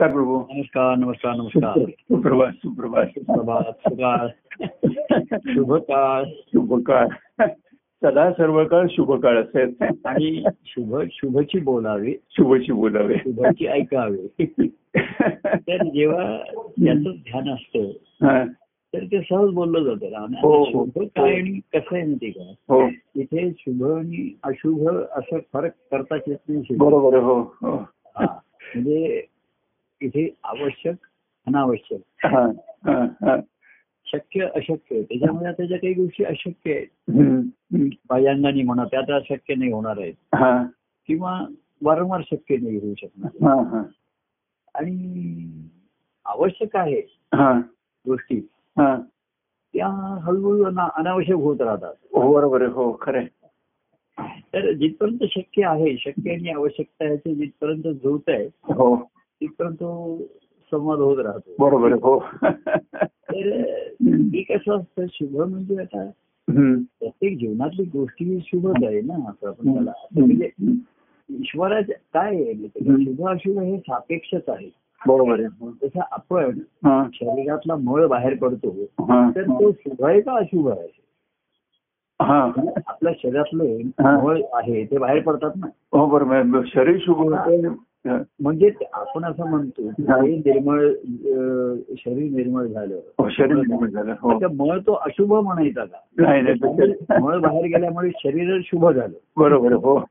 नमस्कार प्रभू। नमस्कार नमस्कार नमस्कार। सुप्रभात सुप्रभात। प्रभात सकाळ शुभ काळ शुभ काळ सदा सर्व काळ शुभ काळ असेल आणि शुभ शुभची बोलावे. शुभशी बोलावे. शुभची ऐकावे. तर जेव्हा त्याचं ध्यान असतं तर ते सहज बोललं जातं. शुभ काय आणि कसं आहे माहिती का? हो. इथे शुभ आणि अशुभ असं फरक करताच येत नाही. बरोबर हो. म्हणजे इथे आवश्यक अनावश्यक. हा, हा, हा. शक्य अशक्य त्याच्यामुळे आता ज्या काही गोष्टी अशक्य आहेत. बाह्यांगाने म्हणा त्या आता शक्य नाही होणार आहेत. हा, किंवा वारंवार शक्य नाही होऊ शकणार. हा, हा. आणि आवश्यक आहे हा, गोष्टी. हा. त्या हळूहळू अना- अनावश्यक होत राहतात. हो बरोबर हो खरंय तर जिथपर्यंत शक्य आहे शक्य आणि आवश्यकता ह्याचे जिथपर्यंत जुळत आहे हो. तिथपर्यंत तो संवाद होत राहतो बरोबर हो तर हे कसं असतं शुभ म्हणजे आता. प्रत्येक जीवनातली गोष्टी ही शुभच आहे ना असं आपण त्याला म्हणजे ईश्वराच्या काय आहे माहिती का? शुभ अशुभ हे सापेक्षच आहे बरोबर आहे. जसं आपण शरीरातला मळ बाहेर पडतो तर तो शुभ आहे का अशुभ आहे हा. आपल्या शरीरातले. मळ आहे ते बाहेर पडतात ना हो बरोबर शरीर शुभ होतं. म्हणजे आपण असं म्हणतो की निर्मळ शरीर निर्मळ झालं. हो, शरीर निर्माण झालं हो. मळ तो अशुभ म्हणायचा का? नाही नाही ते- मळ बाहेर गेल्यामुळे शरीर शुभ झालं. बरोबर हो.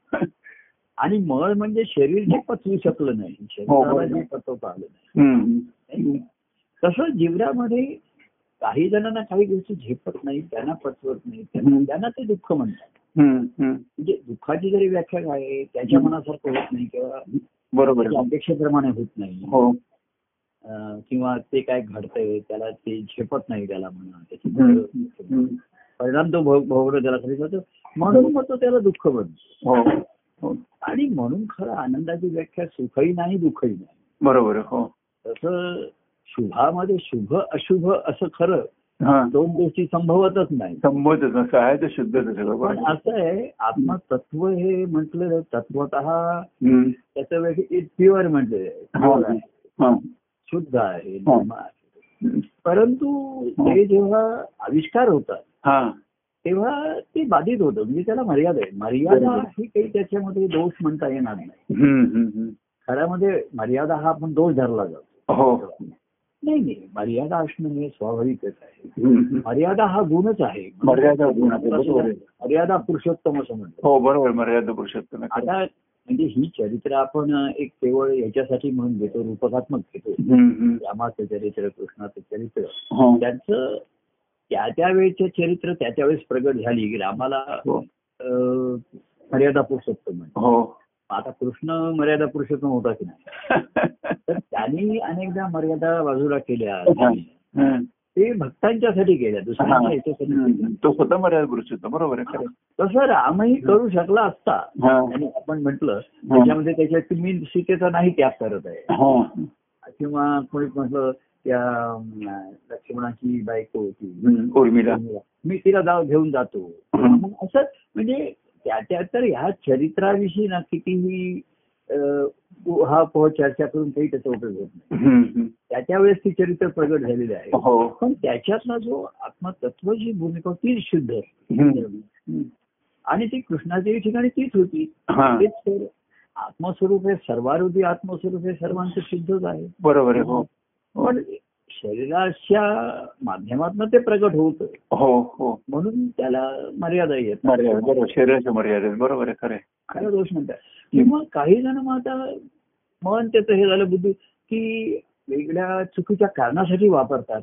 आणि मळ म्हणजे शरीर जे पचवू शकलं नाही. हो, शरीराला. जे पचवता आलं नाही. तसं जीवनामध्ये काही जणांना काही गोष्टी झेपत नाही त्यांना पचवत नाही त्यांना ते दुःख म्हणतात. म्हणजे दुःखाची जरी व्याख्या काय आहे, त्याच्या मनासारखं होत नाही किंवा बरोबर. अपेक्षेप्रमाणे होत नाही. हो. किंवा ते काय घडतंय त्याला ते झेपत नाही त्याला म्हणा. परिणाम तो भोग- भोगणं त्याला खरी जातो म्हणून मग तो त्याला दुःख बनतो. हो. हो. आणि म्हणून खरं आनंदाची व्याख्या सुखही नाही दुःखही नाही. बरोबर हो. तसं शुभामध्ये शुभ अशुभ असं खरं दोन गोष्टी संभवतच नाही. संबोधच नसतं आहे ते शुद्धच आहे. सगळं पण असं आहे आत्मतत्व हे म्हटलं तत्वत. त्याचं वेगळं प्युअर म्हटलेलं. शुद्ध आहे. परंतु ते जेव्हा आविष्कार होतात हा. तेव्हा ते बाधित होतं. म्हणजे त्याला मर्यादा आहे. मर्यादा. ही काही त्याच्यामध्ये दोष म्हणता येणार नाही. खऱ्यामध्ये मर्यादा हा आपण दोष धरला जातो. हो. नाही नाही मर्यादा असणं हे स्वाभाविकच आहे. मर्यादा हा गुणच आहे. मर्यादा गुण. मर्यादा पुरुषोत्तम असं म्हणतो हो बरोबर मर्यादा पुरुषोत्तम. आता म्हणजे ही चरित्र आपण एक केवळ याच्यासाठी म्हणून घेतो रूपकात्मक घेतो. रामाचं चरित्र कृष्णाचं चरित्र. हो. त्यांचं त्या त्या वेळेचे चरित्र त्या त्यावेळेस प्रगट झाली की रामाला हो. मर्यादा पुरुषोत्तम म्हणतो हो. आता कृष्ण मर्यादा पुरुषोत्तम होता की नाही? तर त्यांनी अनेकदा मर्यादा बाजूला केल्या. हम्म. ते भक्तांच्यासाठी केल्या याच्यासाठी. हम्म. तो स्वतः मर्यादा पुरुषोत्तम बरोबर आहे तसं रामही करू शकला असता. हा. आणि आपण म्हटलं त्याच्यामध्ये त्याच्या मी सीतेचा नाही त्याग करत आहे. हो. किंवा कोणी म्हटलं त्या लक्ष्मणाची बायको होती. उर्मिला. मी तिला जाऊ घेऊन जातो. हं. असं म्हणजे त्या त्या तर ह्या चरित्राविषयी ना कितीही हा पोह चर्चा करून काही त्याचा उपयोग होत नाही. त्याच्या वेळेस ती चरित्र प्रगट झालेली आहे. हो. पण त्याच्यातला जो आत्मतत्वाची भूमिका तीच शुद्ध. आहे. आणि ती कृष्णाच्या ठिकाणी तीच होती. तेच तर आत्मस्वरूप हे सर्वारूपी आत्मस्वरूप हे सर्वांचं शुद्धच आहे. बरोबर आहे हो. पण शरीराच्या माध्यमातून ते प्रगट होत हो हो म्हणून त्याला मर्यादा येत मर्यादा बरोबर शरीराच्या मर्यादा बरोबर आहे खरं. खरं दोष म्हणतात किंवा काही जण मग आता मन त्याचं हे झालं बुद्धी की वेगळ्या चुकीच्या कारणासाठी वापरतात.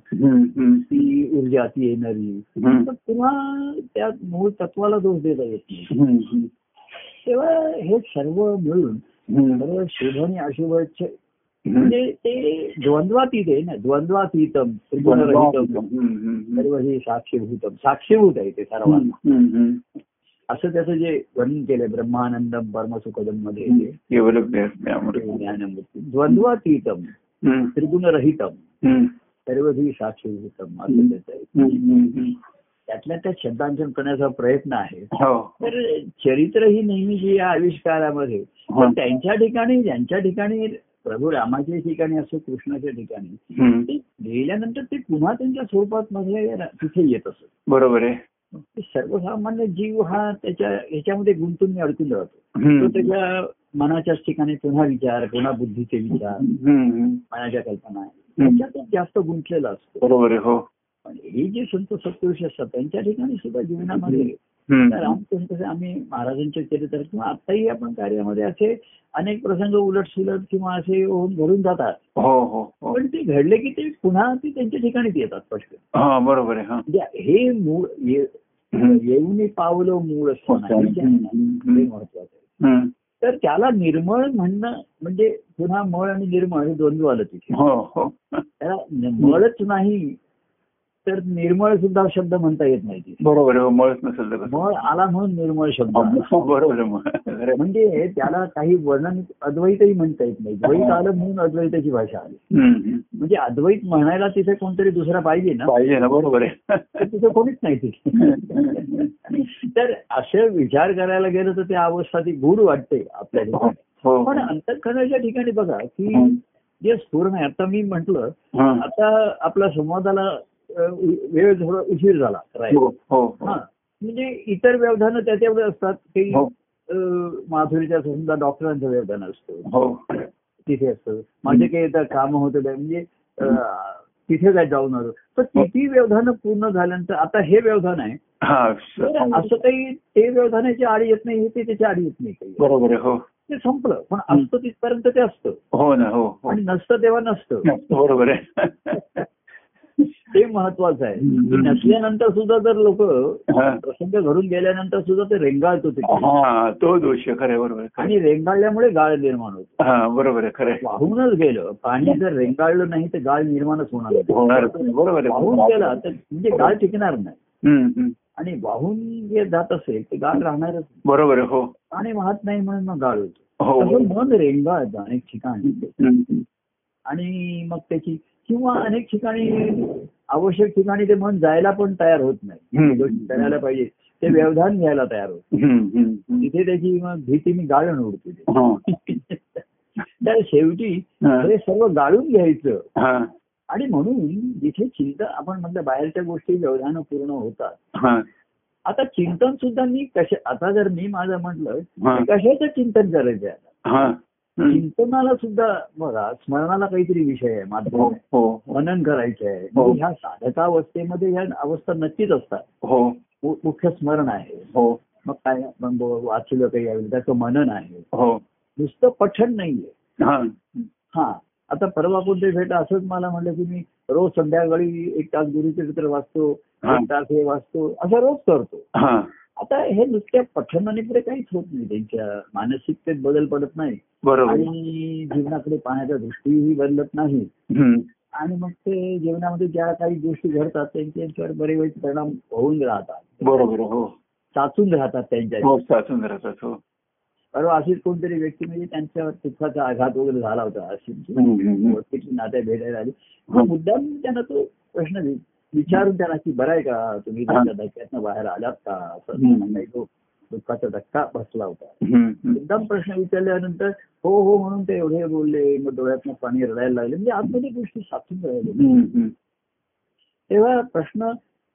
ती ऊर्जा ती. तर पुन्हा त्या मूळ तत्वाला दोष देता येत नाही. तेव्हा हे सर्व मिळून. सर्व शुभ आणि अशुभ हम्म. म्हणजे ते द्वंद्वातीत आहे ना द्वंद्वातीतम त्रिगुणरहितम. सर्व हे साक्षीभूतम साक्षीभूत आहे ते सर्वांना. असं त्याचं जे वर्णन केलंय ब्रह्मानंदम परमसुखदममध्ये. ज्ञानमूर्ती द्वंद्वातीतम. त्रिगुणरहितम. सर्व ही साक्षीभूतम असं त्याचं आहे. त्यातल्या त्या शब्दांकन करण्याचा प्रयत्न आहे हो तर चरित्र ही नेहमी जी या आविष्कारामध्ये हो. पण त्यांच्या ठिकाणी ज्यांच्या ठिकाणी प्रभू रामाच्या ठिकाणी असो कृष्णाच्या ठिकाणी. ते गेल्यानंतर ते पुन्हा त्यांच्या स्वरूपात मध्ये तिथे येत असत. बरोबर आहे. सर्वसामान्य जीव हा त्याच्या ह्याच्यामध्ये गुंतून अडकून राहतो. तो. त्याच्या मनाच्याच ठिकाणी पुन्हा विचार पुन्हा बुद्धीचे विचार. मनाच्या कल्पना त्याच्यातच जास्त गुंतलेला असतो. बरोबर आहे हो. पण हे जे संत सत्पुरुष असतात त्यांच्या ठिकाणी सुद्धा जीवनामध्ये कसं आम्ही महाराजांच्या चरित्र किंवा आताही आपण कार्यामध्ये असे अनेक प्रसंग उलट सुलट किंवा असे होऊन घडून जातात. हो हो हो. पण ते घडले की ते पुन्हा ते त्यांच्या ठिकाणीच येतात स्पष्ट. हा बरोबर आहे हा. म्हणजे हे मूळ. येऊन पावलं मूळ महत्वाचं आहे. तर त्याला निर्मळ म्हणणं म्हणजे पुन्हा मळ आणि निर्मळ हे द्वंद्व आलं तिथे. त्याला मळच नाही तर निर्मळ सुद्धा शब्द म्हणता येत नाही बरोबर आहे हो मळच नसेल तर कसं. मळ आला म्हणून निर्मळ शब्द. हो, बरोबर. म्हणजे त्याला काही वर्णन अद्वैतही म्हणता येत नाही द्वैत आलं म्हणून अद्वैताची भाषा आली. म्हणजे अद्वैत म्हणायला तिथे कोणतरी दुसरा पाहिजे ना पाहिजे ना बरोबर आहे तिथे कोणीच नाही तिथे तर असं विचार करायला गेलं तर त्या अवस्था ती गूढ वाटते आपल्या ठिकाणी हो पण अंतःकरणाच्या ठिकाणी बघा की हं. जे स्फुरण आहे आता मी म्हंटल हा. आता आपल्या संवादाला वेळ थोडा उशीर झाला. राहील. हो हो हा. म्हणजे इतर व्यवधानं त्याच्याकडे असतात. काही माधुरीच्या समजा डॉक्टरांचं व्यवधान असतं. हो. तिथे असतं. माझे काही काम होतं म्हणजे तिथे काय जाऊन आलो तर किती व्यवधानं पूर्ण झाल्यानंतर आता हे व्यवधान आहे. हा असं काही ते व्यवधानाची आडी येत नाही हे ते त्याची आडी येत नाही काही. बरोबर आहे हो. ते संपलं. पण असतं तिथपर्यंत ते असतं. हो ना हो हो. आणि नसतं तेव्हा नसतं बरोबर आहे. ते महत्वाचं आहे. नसल्यानंतर सुद्धा जर लोक हा. प्रसंग घडून गेल्यानंतर सुद्धा ते रेंगाळत होते हा तो दोष खरं बरोबर आणि रेंगाळल्यामुळे गाळ निर्माण होतो. हा बरोबर आहे. खरं. वाहूनच गेलं. पाणी जर रेंगाळलं नाही तर गाळ निर्माणच होणार नाही. बरोबर वाहून गेला तर म्हणजे गाळ टिकणार नाही. आणि वाहून जे जात असेल ते गाळ राहणारच. बरोबर हो. पाणी वाहत नाही म्हणून मग गाळ होतो. हो तसं मन रेंगाळतं अनेक ठिकाणी. आणि मग त्याची किंवा अनेक ठिकाणी आवश्यक ठिकाणी ते मन जायला पण तयार होत नाही. गोष्टी करायला पाहिजे ते व्यवधान घ्यायला तयार होत. तिथे त्याची मग भीतीने गाळण उडते. हा. तर शेवटी हा. सर्व गाळून घ्यायचं. आणि म्हणून जिथे चिंतन आपण म्हटलं बाहेरच्या गोष्टी व्यवधान पूर्ण होतात हा. आता चिंतन सुद्धा मी कशा आता जर मी माझं म्हटलं कशाचं चिंतन करायचं आहे आता. चिंतनाला सुद्धा बघा स्मरणाला काहीतरी विषय आहे माध्यम हो. हो. मनन करायचं आहे. हो. ह्या साधकावस्थेमध्ये ह्या अवस्था नक्कीच असतात. मुख्य स्मरण आहे. हो. मग काय वाचलं काही यावेळी? त्याचं मनन आहे. हो. नुसतं पठण नाहीये. हा. हा. आता परवा कोणते भेट असंच मला म्हणलं की मी रोज संध्याकाळी एक तास गुरुचरित्र वाचतो. एक तास हे वाचतो असं रोज करतो. आता हे नुसत्या पठणाने पुढे काहीच होत नाही. त्यांच्या मानसिकतेत बदल पडत नाही. आणि जीवनाकडे पाहण्याच्या दृष्टीही बदलत नाही. आणि मग ते जीवनामध्ये ज्या काही गोष्टी घडतात त्यांच्यावर बरे वाईट परिणाम होऊन राहतात. बरोबर हो. साचून राहतात त्यांच्या हो साचून राहतात हो. परवा अशीच कोणतरी व्यक्ती म्हणजे त्यांच्यावर दुःखाचा आघात वगैरे झाला होता. अशी नात्या भेटायला आली. मुद्दाम त्यांना तो प्रश्न विचारून त्यांना की बरं आहे का तुम्ही धक्क्यातनं बाहेर आलात का? असं काही तो दुःखाचा धक्का बसला होता. मुद्दाम प्रश्न विचारल्यानंतर हो हो म्हणून ते एवढे बोलले मग डोळ्यातनं पाणी रडायला लागले. म्हणजे आतमध्ये गोष्टी साचून राहिले. तेव्हा प्रश्न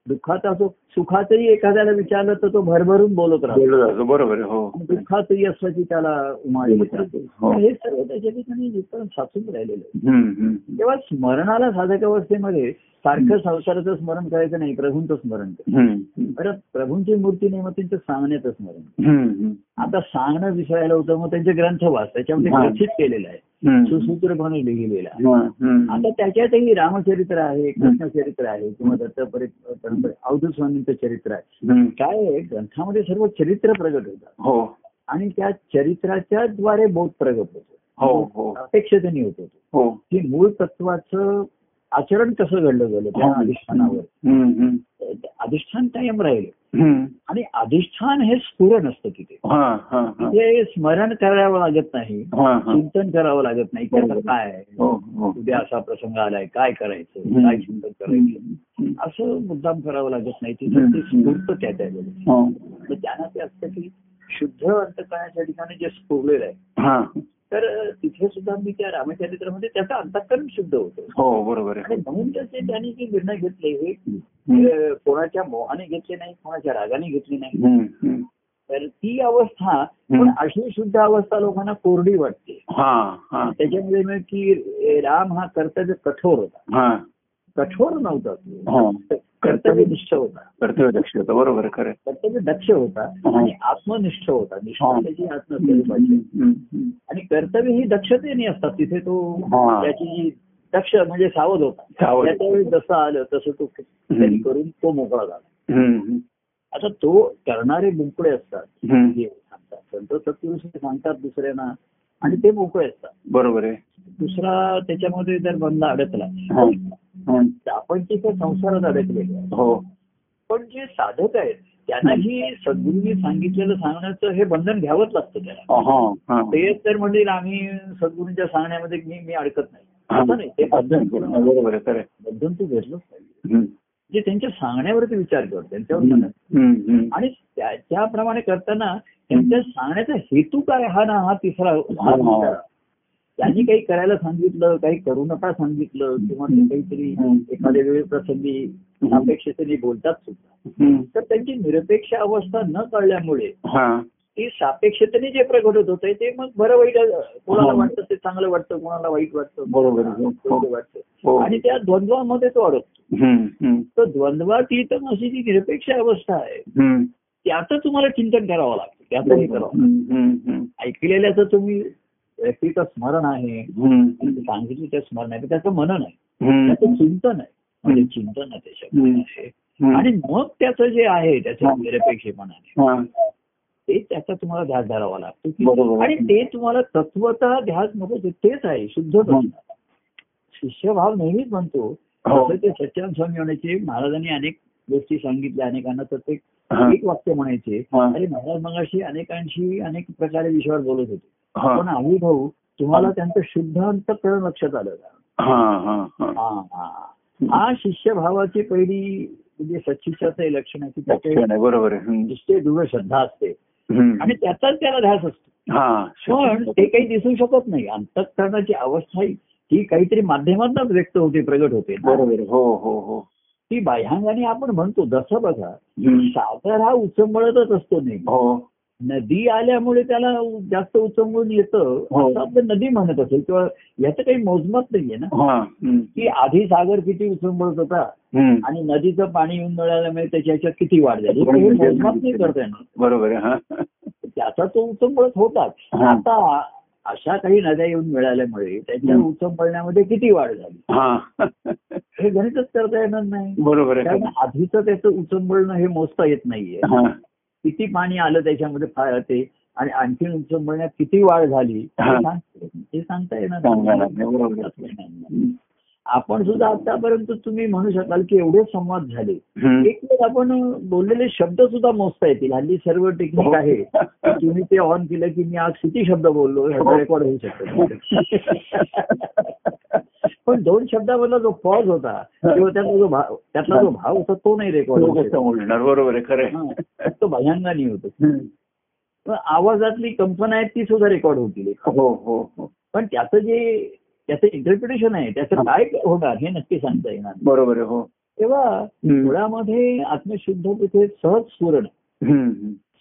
दुःखाचा असो सुखाचंही एखाद्याला विचारलं तर तो भरभरून बोलत राहतो. बरोबर हो. आणि दुःखाचंही असलं की त्याला उमाळी. हो. हे सर्व त्याच्या ठिकाणी साचून राहिलेलं. तेव्हा स्मरणाला साधक अवस्थेमध्ये सारखं संसाराचं स्मरण करायचं नाही प्रभूंचं स्मरण कर हम्म, बरं प्रभूंची मूर्ती नाही मग त्यांचं सांगण्याचं स्मरण. आता सांगणं विसरायला होतं मग त्यांचे ग्रंथ वाच त्याच्यामध्ये हा. ग्रथित केलेलं आहे. सुसूत्रपणे लिहिलेलं आहे. हम्म. आता त्याच्यातही रामचरित्र आहे कृष्णचरित्र आहे किंवा दत्त परि- परंपरे अवधूत स्वामींचं चरित्र आहे. काय ग्रंथामध्ये सर्व चरित्र प्रगट होतात. हो. आणि त्या चरित्राच्या द्वारे बोध प्रगट होतो. हो हो. अपेक्षतेने होत होतो. हो. की मूळ तत्वाचं आचरण कसं घडलं गेलं? त्या अधिष्ठानावर. अधिष्ठान कायम राहिलं. आणि अधिष्ठान हे स्फुरण असतं तिथे. हा हा हा. ते स्मरण करावं लागत नाही. हा हा. चिंतन करावं लागत नाही. आता काय? हो हो. उद्या असा प्रसंग आलाय. काय करायचं. काय चिंतन करायचं. असं मुद्दाम करावं लागत नाही. तिथं ते स्फूर्त त्या त्यावेळेला हो. त्यांना ते असतं की शुद्ध अंतकरणाच्या ठिकाणी जे स्फुरलेलं आहे. तर तिथे सुद्धा मी त्या रामचरित्रामध्ये त्याचं अंतःकरण शुद्ध होतं. हो बरोबर आणि म्हणून त्याचे त्यांनी जे निर्णय घेतले हे कोणाच्या मोहाने घेतले नाही कोणाच्या रागाने घेतले नाही. तर ती अवस्था पण. अशी शुद्ध अवस्था लोकांना कोरडी वाटते. हा हा. त्याच्यामुळे की राम हा कर्तव्य कठोर होता. हा. कठोर नव्हता तो. हा कर्तव्यनिष्ठ होता कर्तव्य दक्ष होतं बरोबर खरं. कर्तव्य दक्ष होता. आणि आत्मनिष्ठ होता निष्ठा हा. त्याची आत्मस्वरूपाची. आणि कर्तव्य ही दक्षतेने असतात तिथे तो. त्याची जी दक्ष म्हणजे सावध होता. त्याच्या वेळी जसं आलं तसं तो करून तो मोकळा झाला आता तो करणारे मोकळे असतात सांगतात संत सत्पुरुष सांगतात दुसऱ्यांना आणि ते मोकळे असतात. बरोबर आहे. दुसरा त्याच्यामध्ये जर बंद अडकला आपण तिथे संसारात अडकलेलो. हो. पण जे साधक आहेत त्यांना ही सद्गुरूंनी सांगितलेलं सांगण्याचं हे बंधन घ्यावंच लागतं त्याला. ते तर म्हणतील आम्ही सद्गुरूंच्या सांगण्यामध्ये मी मी अडकत नाही. असं नाही. ते बंधन. बंधन तू घेतलंच पाहिजे. जे त्यांच्या सांगण्यावरती विचार कर त्यांच्यावर. आणि त्या- त्याप्रमाणे करताना त्यांच्या सांगण्याचा हेतू काय हा ना हा तिसरा हा. त्यांनी काही करायला सांगितलं काही करू नका सांगितलं किंवा ते काहीतरी. एखाद्या वेळी प्रसंगी अपेक्षितेने बोलतात सुद्धा. तर त्यांची निरपेक्ष अवस्था न कळल्यामुळे ती सापेक्षतेने जे प्रकट होत होते ते मग बरं वाईट कोणाला हो. वाटतं ते चांगलं वाटतं कोणाला वाईट वाटतं बरोबर. हो. वाटतं. आणि त्या द्वंद्वामध्ये तो अडकतो. तर द्वंद्वातीत अशी जी निरपेक्ष अवस्था आहे. त्याचं तुम्हाला चिंतन करावं लागतं त्याचं हे करावं. ऐकलेल्याचं तुम्ही व्यक्तीचं स्मरण आहे सांगितलं स्मरण आहे तर त्याचं मनन आहे. त्याचं चिंतन आहे म्हणजे चिंतन आहे. हम्म. आणि मग त्याचं जे आहे त्याच्या हा. निरपेक्षपणाने हा. ते त्याचा तुम्हाला ध्यास धरावा लागतो. आणि ते तुम्हाला तत्वतः ध्यास नको तेच आहे हं. असणार शिष्यभाव नेहमीच म्हणतो हो. ते सच्चान स्वामी म्हणायचे महाराजांनी अनेक गोष्टी सांगितल्या अनेकांना तर ते हा. एक वाक्य म्हणायचे हा. अरे महाराज मगाशी अनेकांशी अनेक प्रकारे विषयावर बोलत होते हा. पण आम्ही भाऊ तुम्हाला त्यांचं शुद्ध अंतकरण लक्षात आलं का हा, हा, हा. हा हा हा शिष्यभावाची पहिली म्हणजे सच्चिष्याचं लक्षण आहे की त्याचे बरोबर. निश्चय दृढ श्रद्धा असते. आणि त्याचाच त्याला ध्यास असतो हा पण ते काही दिसू शकत नाही अंतःकरणाची अवस्था ही ही काहीतरी माध्यमातूनच व्यक्त होते प्रगट होते. बरोबर हो हो हो ती बाह्यांगाने आपण म्हणतो जसं बघा. सागर हा उचंबळतच असतो नेहमी हो नदी आल्यामुळे त्याला जास्त उचंबळून येतं हो. असं आपलं नदी म्हणत असेल किंवा याचं काही मोजमाप नाहीये ना हा. की आधी सागर किती उचंबळत होता. आणि नदीचं पाणी येऊन मिळाल्यामुळे त्याच्या ह्याच्यात किती वाढ झाली हे मोजमाप नाही करता येणार बरोबर त्याचा तो उचंबळत होताच. आता अशा काही नद्या येऊन मिळाल्यामुळे त्याच्या हम्म. उचंबळण्यामध्ये किती वाढ झाली? हा. गणितच करता येणार नाही. बरोबर आहे कारण आधीच त्याचं उचंबळणं हे मोजता येत नाहीये. किती पाणी आलं त्याच्यामध्ये फार ते आणि आणखी उचंबळण्यात किती वाढ झाली. सांगता येत नाही. हे सांगता येणार आपण सुद्धा आतापर्यंत तुम्ही म्हणू शकाल की एवढे संवाद झाले. एक वेळ आपण बोललेले शब्द सुद्धा मोजता येतील. हल्ली सर्व हो. टेक्निक आहे तुम्ही ते ऑन केलं की मी आज किती शब्द बोललो ह्याचा रेकॉर्ड होऊ शकतो. पण दोन शब्दामधला जो पॉज होता किंवा त्यातला जो भाव त्यातला जो भाव होता तो नाही रेकॉर्ड बरोबर आहे खरं. तो भयांगानी होतो. पण आवाजातली कल्पना आहे ती सुद्धा रेकॉर्ड होतील. हो हो हो. पण त्याचं जे त्याचं इंटरप्रिटेशन आहे. त्याचं काय होणार हे नक्की सांगता येणार. बरोबर हो. तेव्हा. मुळामध्ये आत्मशुद्ध तिथे सहज स्फुरण.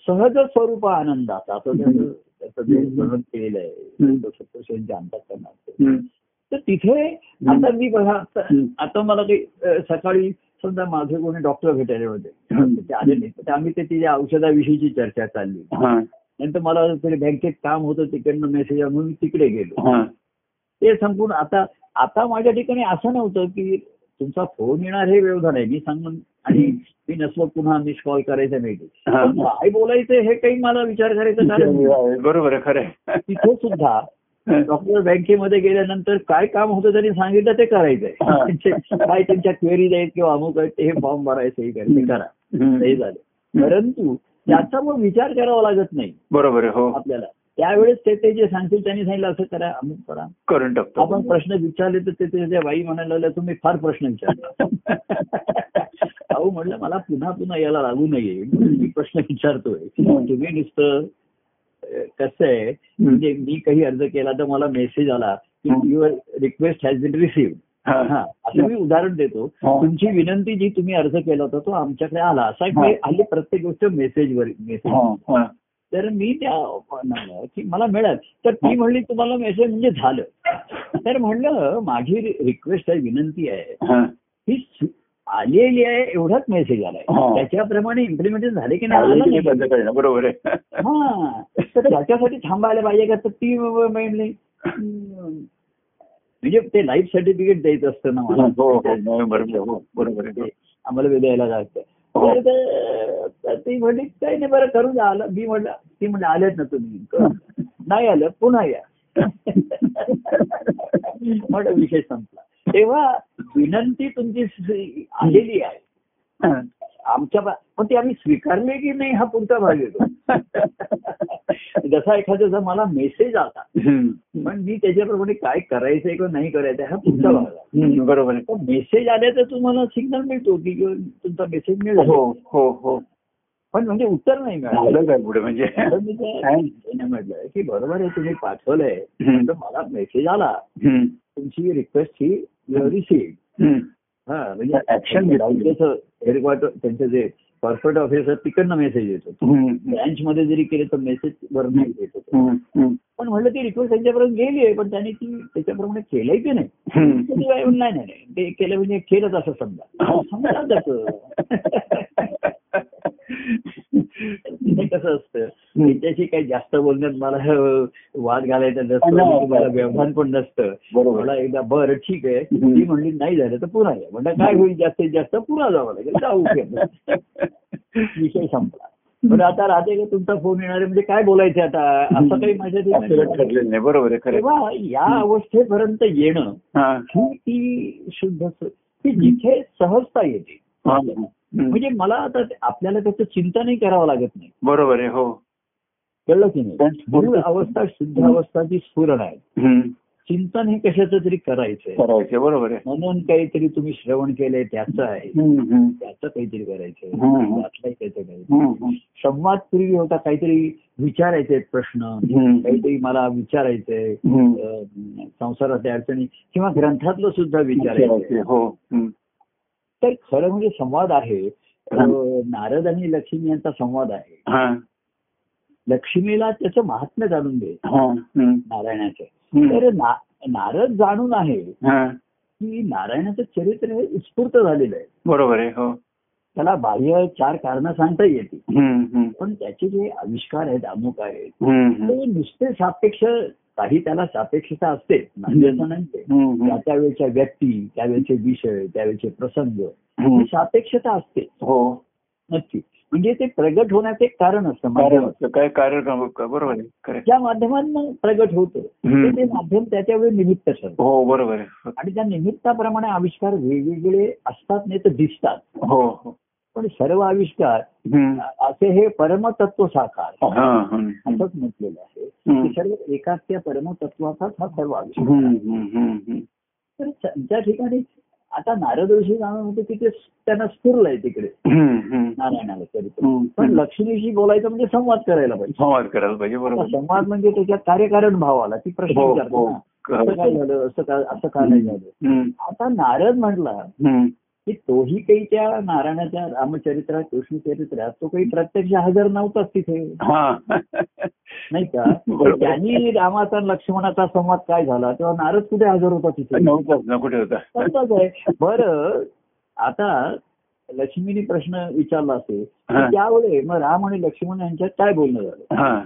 सहज स्वरूप आनंदाचा असं त्याचं जे. वर्णन केलेलं आहे हम्म. तर तिथे आता मी बघा आता- मला अ, सकाळी समजा माझे कोणी डॉक्टर भेटायला होते. ते आले नाही. तर आम्ही ते तिच्या औषधाविषयीची चर्चा चालली. नंतर मला तरी बँकेत काम होतं तिकडनं मेसेज मी तिकडे गेलो. ते संपूर्ण आता आता माझ्या ठिकाणी असं नव्हतं की तुमचा फोन येणार हे व्यवधान आहे. मी सांगून आणि मी नसलो पुन्हा मिस कॉल करायचा नाही. काय बोलायचं हे काही मला विचार करायचं कारण. बरोबर आहे खरं. तिथे सुद्धा डॉक्टर बँकेमध्ये गेल्यानंतर काय काम होतं त्यांनी सांगितलं ते करायचंय. काय त्यांच्या क्वेरीज आहेत किंवा अमुक आहेत ते हे फॉर्म भरायचं हे करायचं, करा. हे झालं. परंतु त्याचा मग विचार करावा लागत नाही. बरोबर हो. आपल्याला. त्यावेळेस ते ते जे सांगतील त्यांनी सांगितलं असं करा अमुक करा. करून टाकतो. आपण प्रश्न विचारले तर ते बाई म्हणायला तुम्ही फार प्रश्न विचारता अहो म्हणलं मला पुन्हा पुन्हा यायला लागू नये. मी प्रश्न विचारतोय. तुम्ही नुसतं कसं आहे म्हणजे मी काही अर्ज केला तर मला मेसेज आला की. Your request has been received असं मी उदाहरण देतो. तुमची विनंती जी तुम्ही अर्ज केला होता तो आमच्याकडे आला. असा हल्ली प्रत्येक गोष्ट मेसेजवर मेसेज. तर मी त्या की मला मिळाल. तर ती म्हणली तुम्हाला मेसेज म्हणजे झालं. तर म्हणलं माझी रिक्वेस्ट आहे विनंती आहे. हा. आलेली आहे एवढाच मेसेज आलाय. त्याच्याप्रमाणे इम्प्लिमेंटेशन झाले की नाही बरोबर आहे. हा. तर त्याच्यासाठी थांबायला पाहिजे का? तर ती म्हणली. म्हणजे ते लाईफ सर्टिफिकेट द्यायचं असतं ना मला. हो हो नोव्हेंबर हो बरोबर आहे. ते आम्हाला द्यायला लागतं. तर ते- म्हणली काही नाही बरं करू द्या आलं मी म्हणलं ती म्हणलं आलेत ना तुम्ही. नाही आलं पुन्हा या. म्हणलं विषय संपला. तेव्हा विनंती तुमची आलेली आहे. हा. आमच्या पण ती आम्ही स्वीकारले की नाही हा पुढचा भाग येतो. जसा एखाद्याचा मला मेसेज आला. पण मी त्याच्याप्रमाणे काय करायचंय किंवा नाही करायचंय हा पुढचा भाग बरोबर आहे. तर मेसेज आल्याचं तुम्हाला सिग्नल मिळतो की तुमचा मेसेज मिळाला. हो हो हो. पण म्हणजे उत्तर नाही मिळालं. पुढे म्हणजे? तर म्हटलं की बरोबर आहे तुम्ही पाठवलंय. तर मला मेसेज आला. तुमची रिक्वेस्ट ही रिसीव हम्म. हा म्हणजे घेतली. हेडक्वार्टर त्यांचं जे कॉर्पोरेट ऑफिसर तिकडनं मेसेज येतो. ब्रँच मध्ये जरी केले तर मेसेज वर नाही येत. पण म्हणलं ती रिक्वेस्ट त्यांच्यापर्यंत गेली आहे पण त्यांनी ती त्याच्याप्रमाणे केलंय की नाही? नाही नाही ते केलं म्हणजे केलंच असं समजा. समजा त्याचं तिथे कसं असतं? त्यांच्याशी काही जास्त बोलण्यात मला वाद घालायचा नसतो. नाही. मला व्यवधान पण नसतं. मला एकदा बरं ठीक आहे. ती म्हणली नाही झालं तर पुन्हा या म्हणलं काय होईल जास्तीत जास्त? पुन्हा जावं लागेल. जाऊ. विषय संपला. पण आता राहते का तुमचा फोन येणार? आहे म्हणजे काय बोलायचं आता? असं काही माझ्या ठरलेलं नाही. बरोबर आहे या अवस्थेपर्यंत येणं हा. ती शुद्ध की जिथे सहजता येते. म्हणजे मला आता ते- आपल्याला त्याचं चिंतनही करावं लागत नाही. बरोबर आहे हो. कळलं की नाही? अवस्था शुद्ध अवस्था जी स्फुरण आहे. चिंतन हे कशाचं तरी करायचंय. करायचे बरोबर आहे. म्हणून काहीतरी तुम्ही श्रवण केलंय त्याचं आहे. त्याचं काहीतरी करायचंय. त्यातलंही त्याचं काही हम्म. संवाद पूर्वी होता काहीतरी विचारायचे प्रश्न. काहीतरी मला विचारायचंय. संसारातल्या अडचणी किंवा ग्रंथातलं सुद्धा विचारायचं करायचे, हो. तर खरं म्हणजे संवाद आहे. नारद आणि लक्ष्मी यांचा संवाद आहे. लक्ष्मीला त्याचं महात्म्य जाणून घे हा. नारायणाचं. तर नारद जाणून आहे हा. की नारायणाचं चरित्र हे उत्स्फूर्त झालेलं आहे बरोबर आहे हो त्याला बाह्य चार कारण सांगता येते हम्म. हम्म. पण त्याचे जे आविष्कार आहेत अमुक आहेत. ते नुसते सापेक्ष काही त्याला सापेक्षता असते. त्या त्यावेळेच्या व्यक्ती त्यावेळेचे विषय त्यावेळेचे प्रसंग सापेक्षता असते हो नक्की म्हणजे ते प्रगट होण्याचं एक कारण असतं कारण काय कार्यक्रम बरोबर. ज्या माध्यमातून प्रगट होतं. ते माध्यम त्याच्या वेळी निमित्त हो बरोबर आणि त्या निमित्ताप्रमाणे आविष्कार वेगवेगळे असतात नाही तर दिसतात. हो हो. पण सर्व आविष्कार. असे हे परमतत्व साकार. हा. असंच म्हटलेलं आहे. सर्व एकाच त्या परमतत्वाचाच हा सर्व आविष्कार. तर त्या ठिकाणी आता नारद ऋषी जाणून होते की ते त्यांना स्फुरलंय तिकडे. नारायणाला चरित्र हम्म. पण लक्ष्मीशी बोलायचं म्हणजे संवाद करायला पाहिजे संवाद करायला पाहिजे बरोबर संवाद म्हणजे त्याच्यात कार्यकारण भाव आला ती प्रश्न हो, विचारतो हो. ना असं काय झालं असं काय असं का नाही झालं. आता नारद म्हटला. की तोही काही त्या नारायणाच्या रामचरित्रात कृष्णचरित्रात तो काही प्रत्यक्ष हजर नव्हताच तिथे. हा. नाही का? त्यांनी रामाचा लक्ष्मणाचा संवाद काय झाला? तेव्हा नारद कुठे हजर होता तिथे? नव्हताच आहे. बरं आता लक्ष्मीने प्रश्न विचारला असेल हा. त्यावेळी मग राम आणि लक्ष्मण यांच्यात काय बोलणं झालं हा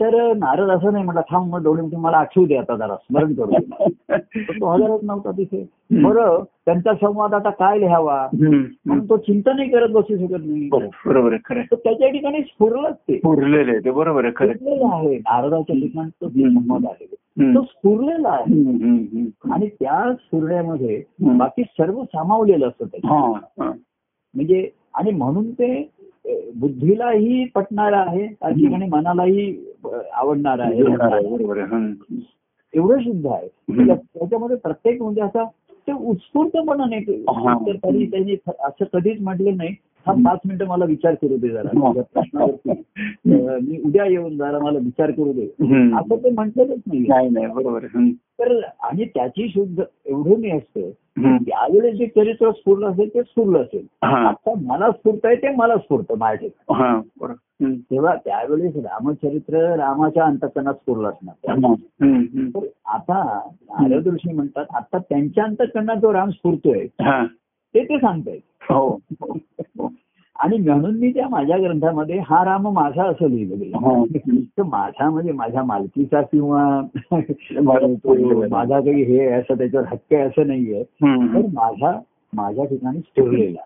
तर नारद असं नाही म्हटलं थांब मग दोन मिनिटं मला आठवू दे आता जरा स्मरण करू तो हजरच नव्हता तिथे बरं त्यांचा संवाद आता काय लिहावा. म्हणून तो चिंतनही करत बसू शकत नाही बरोबर बरोबर त्याच्या ठिकाणी स्फुरलंच ते आहे ते बरोबर आहे. स्फुरलेलं नारदाच्या ठिकाणी तो. संवाद आहे. तो स्फुरलेला आहे. आणि त्या स्फुरण्यामध्ये. बाकी सर्व सामावलेलं असतं त्याच्यात. म्हणजे आणि म्हणून ते बुद्धीलाही पटणार आहे त्या ठिकाणी मनालाही आवडणार आहे. एवढं शुद्ध आहे त्याच्यामध्ये प्रत्येक म्हणजे असा ते उत्स्फूर्तपणा नाही. तर त्यांनी त्यांनी असं कधीच म्हटलं नाही हा पाच मिनिटं मला विचार करू दे जरा. हो. प्रश्नावरती. मी उद्या येऊन जरा मला विचार करू दे. असं ते म्हटलेलंच नाही. नाही नाही बरोबर. तर आणि त्याची शुद्ध एवढं मी असतं हम्म. त्यावेळेस जे चरित्र स्फुरलं असेल ते स्फुरलं असेल. आता मला स्फूर्त आहे ते मला स्फूर्त माझ्या. तेव्हा त्यावेळेस रामचरित्र रामाच्या अंतकरणात स्फुरलं असणार. आता नारद ऋषी म्हणतात आता त्यांच्या अंतकरणात जो राम स्फुरतोय ते ते सांगतायत हो हो. हो. आणि म्हणून मी त्या माझ्या ग्रंथामध्ये हा राम माझा असं लिहिलं हो. गेलं तर माझा म्हणजे माझ्या मालकीचा किंवा माझा तो काही हे असं त्याच्यावर हक्क आहे असं नाहीये. तर माझा माझ्या ठिकाणी स्फुरलेला.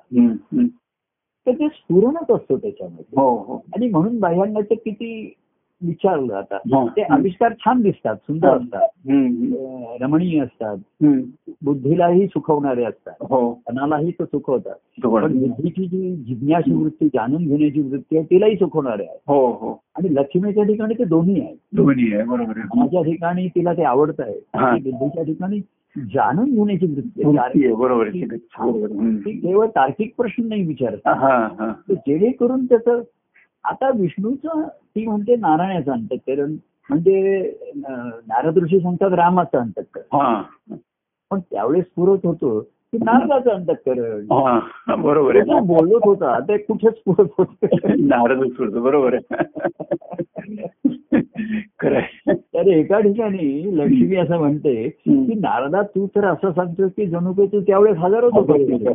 तर ते स्फुरणच असतो त्याच्यामध्ये हो हो आणि म्हणून बाह्यांगाचं किती विचारलं आता. ते आविष्कार छान दिसतात सुंदर असतात. रमणीय असतात. बुद्धीलाही सुखवणारे असतात. हो. मनालाही तो सुखवतात. पण बुद्धीची जी जिज्ञासी वृत्ती जाणून घेण्याची वृत्ती आहे तिलाही सुखवणारे आहे हो हो. आणि लक्ष्मीच्या ठिकाणी ते दोन्ही आहे दोन्ही आहे बरोबर आहे. मनाच्या ठिकाणी तिला ते आवडत आहे. बुद्धीच्या ठिकाणी जाणून घेण्याची वृत्ती बरोबर केवळ तार्किक प्रश्न नाही विचारत. हा हा. जेणेकरून त्याचं आता विष्णूचं ती म्हणते नारायणाचं अंतकरण. म्हणजे नारद ऋषी सांगतात रामाचं अंतकरण. हा. पण त्यावेळेस पुरत होतो की नारदाचं अंतकरण. हा बरोबर आहे. बोलत होता ते कुठेच पुरत होत नारद बरोबर आहे. खरं. तर एका ठिकाणी लक्ष्मी असं म्हणते. की नारदा तू तर असं सांगतो की जणू काही तू त्यावेळेस हजारच होतो.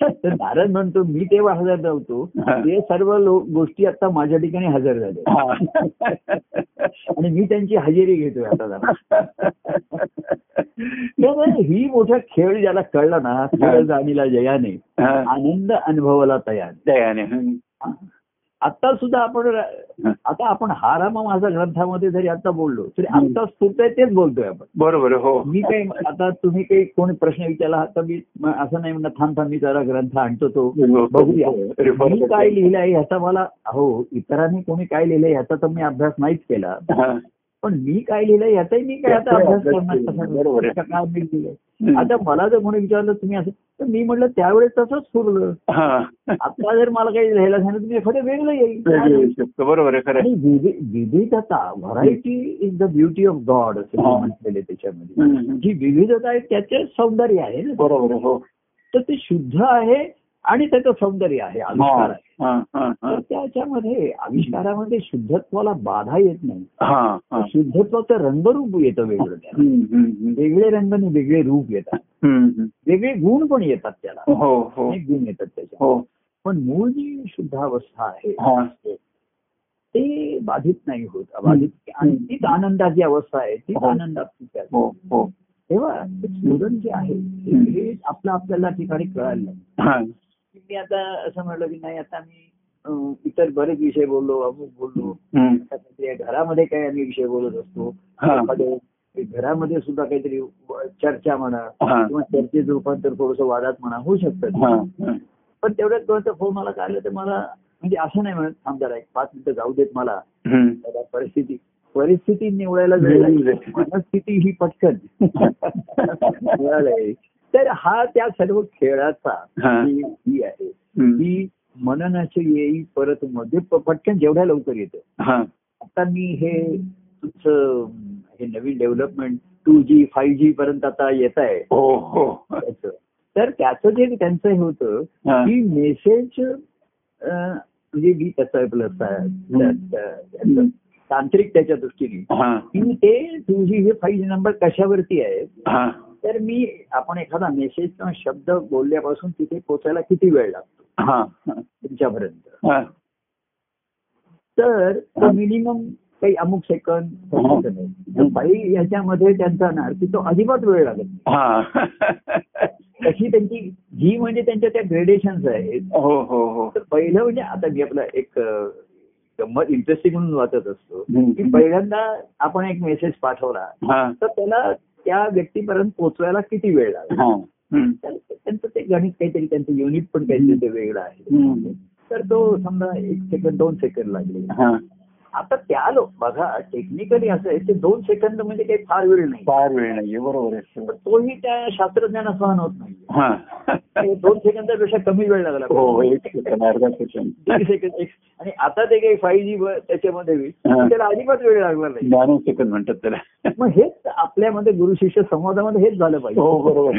तर नारद म्हणतो मी तेव्हा हजर नव्हतो हा. ते सर्व लोक गोष्टी आता माझ्या ठिकाणी हजर झाल्या. आणि मी त्यांची हजेरी घेतोय आता ही मोठा खेळ ज्याला कळला ना खेळ जाणीला जयाने. आनंद अनुभवाला तयार दयाने हम्म. आता सुद्धा आपण आता आपण हा राम माझा ग्रंथामध्ये जरी आता बोललो तरी आता स्फूर्त आहे तेच बोलतोय आपण. बरोबर आहे, हो. मी काही आता तुम्ही काही कोणी प्रश्न विचारला तर मी असं नाही म्हणणार थांब थांब मी जरा ग्रंथ आणतो तो. बघूया. Refer मी काय लिहिलंय ह्याचा मला हो इतरांनी कोणी काय लिहिलंय ह्याचा तर मी अभ्यास नाहीच केला. हा. पण मी काय लिहिलंय याचाही मी काय आता अभ्यास करणार मी लिहिलंय? आता मला जर कोणी विचारलं तुम्ही असं तर मी म्हटलं त्यावेळेस तसंच सुरलं. आता जर मला काही लिहायला सांगितलं तुम्ही एखादं वेगळं येईल. बरोबर आहे विविधता variety is the beauty of God असं. म्हटलेले त्याच्यामध्ये. जी विविधता आहे त्याचे सौंदर्य आहे ना. बरोबर हो. तर ते शुद्ध आहे आणि त्याचं सौंदर्य आहे आविष्कार आहे हा, हा, हा. तर त्याच्यामध्ये आविष्कारामध्ये शुद्धत्वाला बाधा येत नाही. शुद्धत्वाचं रंगरूप येतं वेगळं त्याला वेगळे रंग आणि वेगळे रूप येतात. वेगळे गुण पण येतात त्याला हो हो अनेक गुण येतात त्याच्या हो पण मूळ जी शुद्धावस्था आहे हा. ते बाधित नाही होत अबाधित आणि तीच आनंदाची अवस्था आहे तीच. आनंदात आहे. हो हो तेव्हा स्फुरण जे आहे ते हे आपलं आपल्याला ठिकाणी कळायला. हा. मी आता असं म्हटलं की नाही आता मी इतर बरेच विषय बोललो अमुक बोललो. घरामध्ये काही आम्ही विषय बोलत असतो. घरामध्ये सुद्धा काहीतरी चर्चा म्हणा. किंवा चर्चेचं रूपांतर थोडंसं वादात म्हणा होऊ शकतं. पण तेवढ्यात कोणतं फोन मला काय आलं तर मला म्हणजे असं नाही म्हणत थांब जरा एक पाच मिनिटं जाऊ देत मला. परिस्थिती परिस्थिती निवडायला वेळ. मनस्थिती ही पटकन. मिळालंय. तर हा त्या सर्व खेळाचा हा. आहे. की मननाचे येई परत मध्ये पटकन जेवढ्या लवकर येतं हा. आता मी हे तुमचं हे नवीन development two G five G पर्यंत आता येत आहे हो हो. तर त्याचं जे त्यांचं हे होतं. की मेसेज म्हणजे मी त्याचा तांत्रिक त्याच्या दृष्टीने. की ते जी हे फाईव्ह जी नंबर कशावरती आहे हा. तर मी आपण एखादा मेसेज किंवा शब्द बोलल्यापासून तिथे पोचायला किती वेळ लागतो. तुमच्यापर्यंत. तर मिनिमम काही अमुक सेकंद बाई याच्यामध्ये त्यांचा ना की तो अजिबात वेळ लागत नाही. तशी त्यांची जी म्हणजे त्यांच्या त्या ग्रेडेशन्स आहेत हो हो हो तर पहिलं म्हणजे आता मी आपला एक गंमत इंटरेस्टिंग म्हणून वाचत असतो. की पहिल्यांदा आपण एक मेसेज पाठवला. तर त्याला त्या व्यक्तीपर्यंत पोहोचवायला किती वेळ लागला त्यांचं ते गणित काहीतरी त्यांचं युनिट पण काहीतरी ते वेगळं आहे. तर तो समजा एक सेकंद दोन सेकंद लागले हा. आता त्या लोक बघा टेक्निकली असं आहे ते दोन सेकंद म्हणजे काही फार वेळ नाही. फार वेळ नाहीये बरोबर आहे. तोही त्या शास्त्रज्ञाना सहन होत नाही. हा. दोन सेकंदापेक्षा कमी वेळ लागला. हो सेकंद एक आणि आता ते काही फाईव्ह जी त्याच्यामध्ये हा. त्याला अजिबात वेळ लागला नाही. नॅनो सेकंद म्हणतात त्याला. मग हेच आपल्यामध्ये गुरु शिष्य संवादामध्ये हेच झालं पाहिजे. हो बरोबर.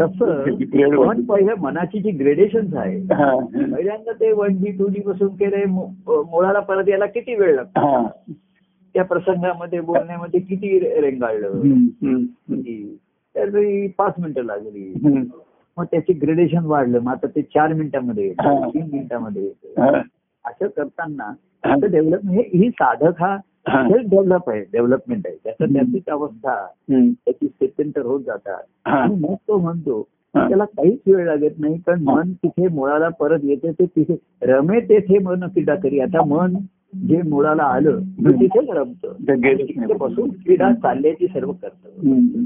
तसं Grade one. पण पहिलं मनाची जी ग्रेडेशन आहे हा. पहिल्यांदा ते वन जी टू जी पासून केले मुळाला परत यायला किती वेळ लागतो. त्या प्रसंगामध्ये बोलण्यामध्ये किती रेंगाळलं? तर पाच मिनिटं लागली. मग त्याचे ग्रेडेशन वाढलं मग आता ते चार मिनिटामध्ये येतं. तीन मिनिटामध्ये येतं. असं करताना. डेव्हलपमेंट हे ही साधक हा. सेल्फ डेव्हलप आहे डेव्हलपमेंट आहे त्याचं. त्याचीच अवस्था. त्याची स्थित्यंतर होत जातात. आणि मग तो म्हणतो. त्याला काहीच वेळ लागत नाही कारण मन तिथे मुळाला परत येते ते तिथे रमे तेथे मन क्रीडा करी आता मन जे मुळाला आलं तिथेच रमतं नाही. तिथे बसून क्रीडा चालल्याची सर्व करतं.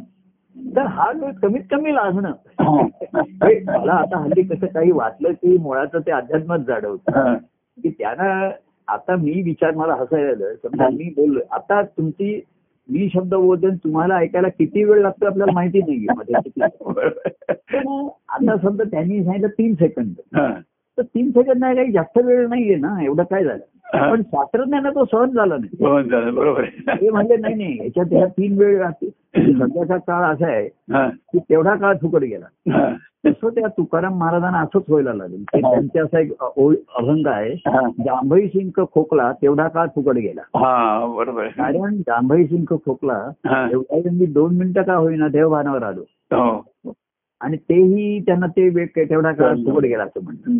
तर हा वेळ कमीत कमी लागणं हा. मला आता हल्ली कसं काही वाटलं की मुळाचं ते अध्यात्मच जाणवतं. की त्यांना आता मी विचार मला हसायला आलं समजा मी बोललोय आता तुमची मी शब्द बोलते तुम्हाला ऐकायला किती वेळ लागतो आपल्याला माहिती नाहीये. पण आता समजा त्यांनी सांगितलं तीन सेकंद. तर तीन सेकंद नाही काही जास्त वेळ नाहीये ना एवढं काय झालं. पण शास्त्रज्ञांना तो सहन झाला नाही हो, झालं, बरोबर. ते म्हणजे नाही नाही याच्यात ह्या तीन वेळ सध्याचा काळ असा आहे. की तेवढा काळ फुकट गेला. तसं त्या तुकाराम महाराजांना असंच व्हायला लागेल की. त्यांचा असा एक अभंग आहे. जांभई सिंक खोकला तेवढा काळ फुकट गेला बरोबर. कारण जांभई सिंक खोकला हा. एवढा मी दोन मिनिटं का होईना देवभानावर आलो हो. आणि तेही त्यांना ते वेग तेवढा काळ फुकट गेला असं म्हणतात.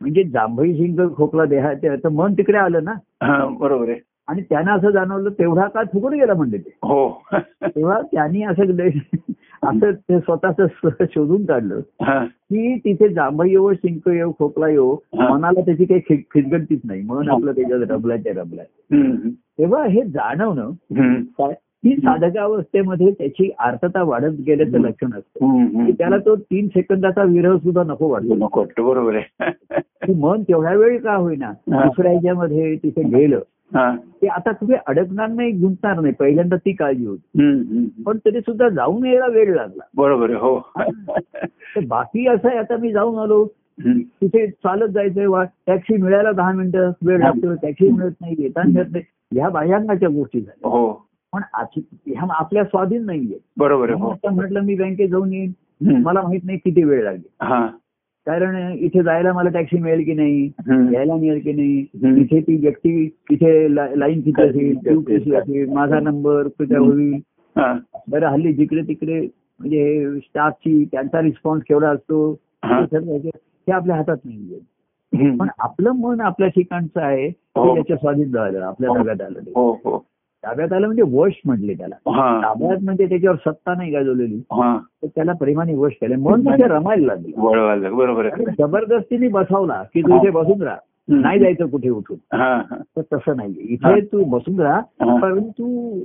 म्हणजे जांभई सिंक खोकला देहात तर मन तिकडे आलं ना? बरोबर आहे. आणि त्यांना असं जाणवलं तेवढा काळ फुकट गेला म्हणजे ते. हो. तेव्हा त्यांनी असं असं ते स्वतःच शोधून काढलं. की तिथे जांभई येऊ शिंक येऊ खोकला येऊ. मनाला त्याची काही खि- खिटगणतीच नाही. मन आपलं त्याच्यात रबलाय ते रबलाय. तेव्हा हे जाणवणं ही साधकावस्थेमध्ये त्याची आर्थता वाढत गेल्याचं लक्षण असतं. की त्याला तो तीन सेकंदाचा विरह सुद्धा नको वाटतो. नको वाटतं, बरोबर आहे. मन तेवढ्या वेळ का होईना. दुसऱ्या ह्याच्यामध्ये तिथे गेलं. ते आता तुम्ही अडकणार नाही गुंतणार नाही पहिल्यांदा ती काळजी होती. पण तरी सुद्धा जाऊन यायला वेळ लागला. बरोबर हो. बाकी असं आहे आता मी जाऊन आलो. तिथे चालत जायचंय वा टॅक्सी मिळायला दहा मिनिटं वेळ लागतो टॅक्सी मिळत नाही येता मिळत नाही. ह्या बाह्यांगाच्या गोष्टी झाल्या. हो. पण आपल्या स्वाधीन नाहीये बरोबर आहे हो म्हटलं मी बँकेत जाऊन येईन. मला माहीत नाही किती वेळ लागेल हा कारण इथे जायला मला टॅक्सी मिळेल की नाही. यायला मिळेल की नाही. इथे ती व्यक्ती इथे ला- लाईन किती असेल क्यू किती असेल माझा नंबर कुठे होईल हा. बरं हल्ली जिकडे तिकडे म्हणजे स्टाफची त्यांचा रिस्पॉन्स केवढा असतो हा. हे हे आपल्या हातात नाहीये. पण आपलं मन आपल्या ठिकाणचं आहे हो. ते त्याच्या स्वाधीन झालं आपल्या हो. ताब्यात आलं. हो हो ताब्यात आलं म्हणजे वश म्हटले त्याला. हा. ताब्यात म्हणजे त्याच्यावर सत्ता नाही गाजवलेली हा. तर त्याला प्रेमाने वश केलं. मन तिथे रमायला लागलं. बरोबर जबरदस्तीने बसवला की तू इथे बसून राहा. नाही जायचं कुठे उठून. तर तसं नाहीये हा. इथे तू बसून राहा. परंतु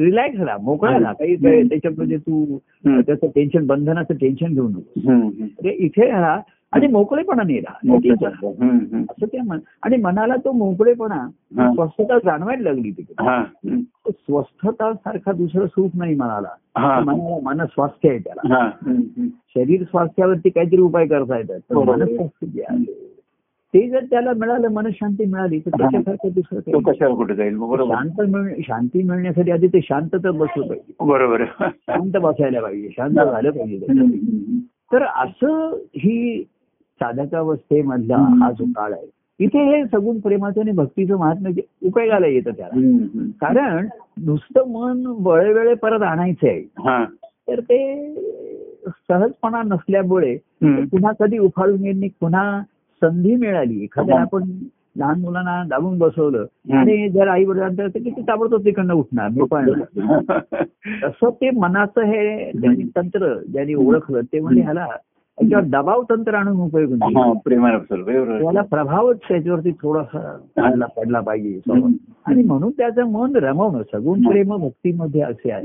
रिलॅक्स राहा. मोकळा राहा. काही. त्याच्यामध्ये तू. त्याचं टेन्शन बंधनाचं टेन्शन घेऊ नको इथे राहा. आणि मोकळेपणाने राहा. हम्म, हम्म. असं त्या आणि मनाला तो मोकळेपणा. स्वस्थता जाणवायला लागली तिथे हा. हम्म. स्वस्थता सारखा दुसरं सुख नाही मनाला. हा. मनाला मन स्वास्थ्य आहे त्याला. हा. शरीर स्वास्थ्यावरती काहीतरी उपाय करता येतात. मनस्वास्थ्य जे आहे, ते जर त्याला मिळालं मनशांती मिळाली तर त्याच्यासारखं दुसरं कशाला कुठे जाईल? शांत मिळ त्यासाठी मिळण्यासाठी आधी ते शांतता बसलं पाहिजे. बरोबर. शांत बसायला पाहिजे. शांत झालं पाहिजे. तर असं ही साधकावस्थेमधला हा जो काळ आहे इथे हे सगुण प्रेमाचं आणि भक्तीचं महात्म्य जे उपयोगाला येतं त्याला. कारण नुसतं मन वेळेवेळे परत आणायचं आहे हा तर ते सहजपणा नसल्यामुळे. पुन्हा कधी उफाळून येईल नाही पुन्हा संधी मिळाली एखाद्या हा. आपण लहान मुलांना दाबून बसवलं. आणि जर आई वडिलांचं तर किती ताबडतोब तिकडनं उठणार मी पण तसं ते मनाचं हे ज्यांनी तंत्र ज्यांनी ओळखलं ते म्हणजे ह्याला याच्यावर दबाव तंत्र आणून उपयोग नाही. त्याला प्रभावच त्याच्यावरती थोडासा पडला पाहिजे. आणि म्हणून त्याचं मन रमवणं सगुण प्रेम भक्तीमध्ये असे आहे.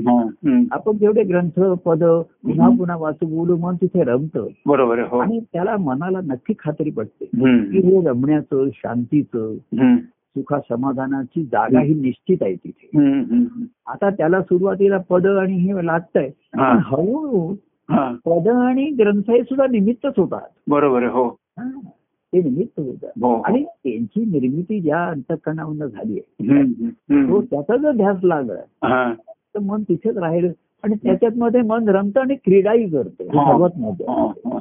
आपण जेवढे ग्रंथ पद पुन्हा पुन्हा वाचू बोलू मन तिथे रमतं बरोबर हो आणि त्याला मनाला नक्की खात्री पडते की. हे रमण्याचं शांतीचं. सुखा समाधानाची जागा ही निश्चित आहे तिथे. आता त्याला सुरुवातीला पद आणि हे लागतंय हळूहळू पद आणि ग्रंथ हे सुद्धा निमित्तच होतात. बरोबर हो. हा, ते निमित्त होतात हो आणि त्यांची निर्मिती ज्या अंतकरणावरून झाली आहे. तो त्याचा जर ध्यास लागला हा. तर मन तिथेच राहील. आणि त्याच्यात मध्ये मन रमतं आणि क्रीडाही करतं. हे. हा. सर्वात हा, महत्वाचं हा.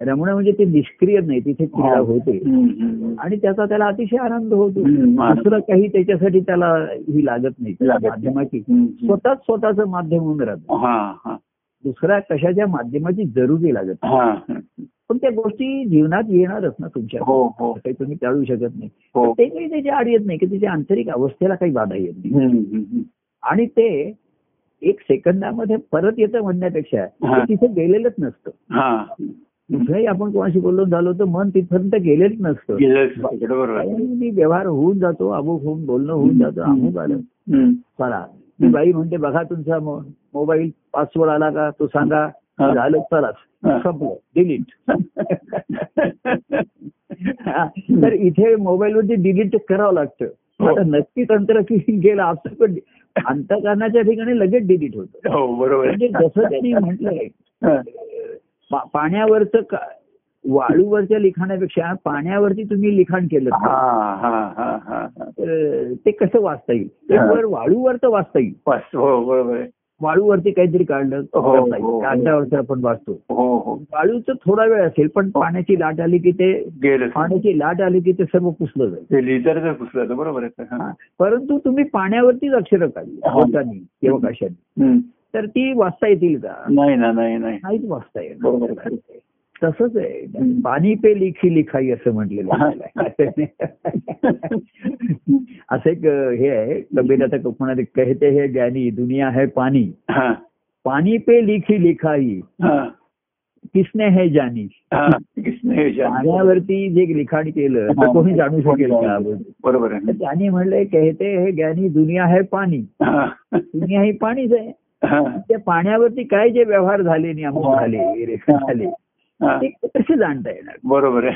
रमणं म्हणजे ते निष्क्रिय नाही तिथे क्रीडा होते. आणि त्याचा त्याला अतिशय आनंद होतो. दुसरं काही त्याच्यासाठी त्याला ही लागत नाही. माध्यमाची. स्वतःच स्वतःचं माध्यम होऊन राहतं. हा हा. दुसऱ्या कशाच्या माध्यमाची जरुरी लागत नाही. हा. पण त्या गोष्टी जीवनात येणारच ना तुमच्या. हो हो. काही तुम्ही टाळू शकत नाही. हो. ते काही त्याच्या आड येत नाही की त्याच्या आंतरिक अवस्थेला काही बाधा येत नाही. आणि ते एक सेकंदामध्ये परत येतं म्हणण्यापेक्षा. ते तिथे गेलेलंच नसतं. हा. कुठल्याही आपण कोणाशी बोललो झालो तर मन तिथपर्यंत गेलेच नसतं. काही व्यवहार होऊन जातो अमुक होऊन बोलणं होऊन जातं अमुक आलं. चला. बाई म्हणते बघा तुमचा मो- मोबाईल पासवर्ड आला का तो सांगा हा. झालं हा. चला संपलं डिलीट तर इथे मोबाईलवरती डिलीट करावं लागतं हो. आता नक्की तंत्र की गेलं असं पण अंतकरणाच्या ठिकाणी लगेच डिलीट होतं हो बरोबर म्हणजे. जसं त्यांनी म्हटलंय हा. पाण्यावरचं वाळूवरच्या लिखाणापेक्षा पाण्यावरती तुम्ही लिखाण केलं हा हा हा हा हा. तर ते कसं वाचता येईल ते हा. वर वाळूवर तर वाचता येईल वाळूवरती काहीतरी काढलं हो. हो, हो. कागदावरती आपण वाचतो वाळूचं थोडा वेळ असेल पण पाण्याची लाट आली की ते पाण्याची लाट आली की ते सर्व पुसलं जाईल पुसलं बरोबर आहे. परंतु तुम्ही पाण्यावरतीच अक्षरं काढली हा. बोटांनी किंवा कशाने. तर ती वाचता येतील का नाही ना नाही नाही नाहीच वाचता येईल. तसंच आहे. हम्म. पाणी पे लिखी लिखाई असं म्हटलेलं. असं एक हे आहे. कबीर कोणाला कहते हे ज्ञानी दुनिया है पाणी पाणी पे लिखी लिखाई. किसने है जानी? पाण्यावरती जे लिखाण केलं तर. कोणी जाणू शकेल का? बरोबर आहे. त्यांनी म्हणलंय कहते हे ज्ञानी दुनिया है पाणी. दुनिया ही पाणीच आहे. त्या पाण्यावरती काय जे व्यवहार झाले नियम. झाले झाले कसे जाणता येणार बरोबर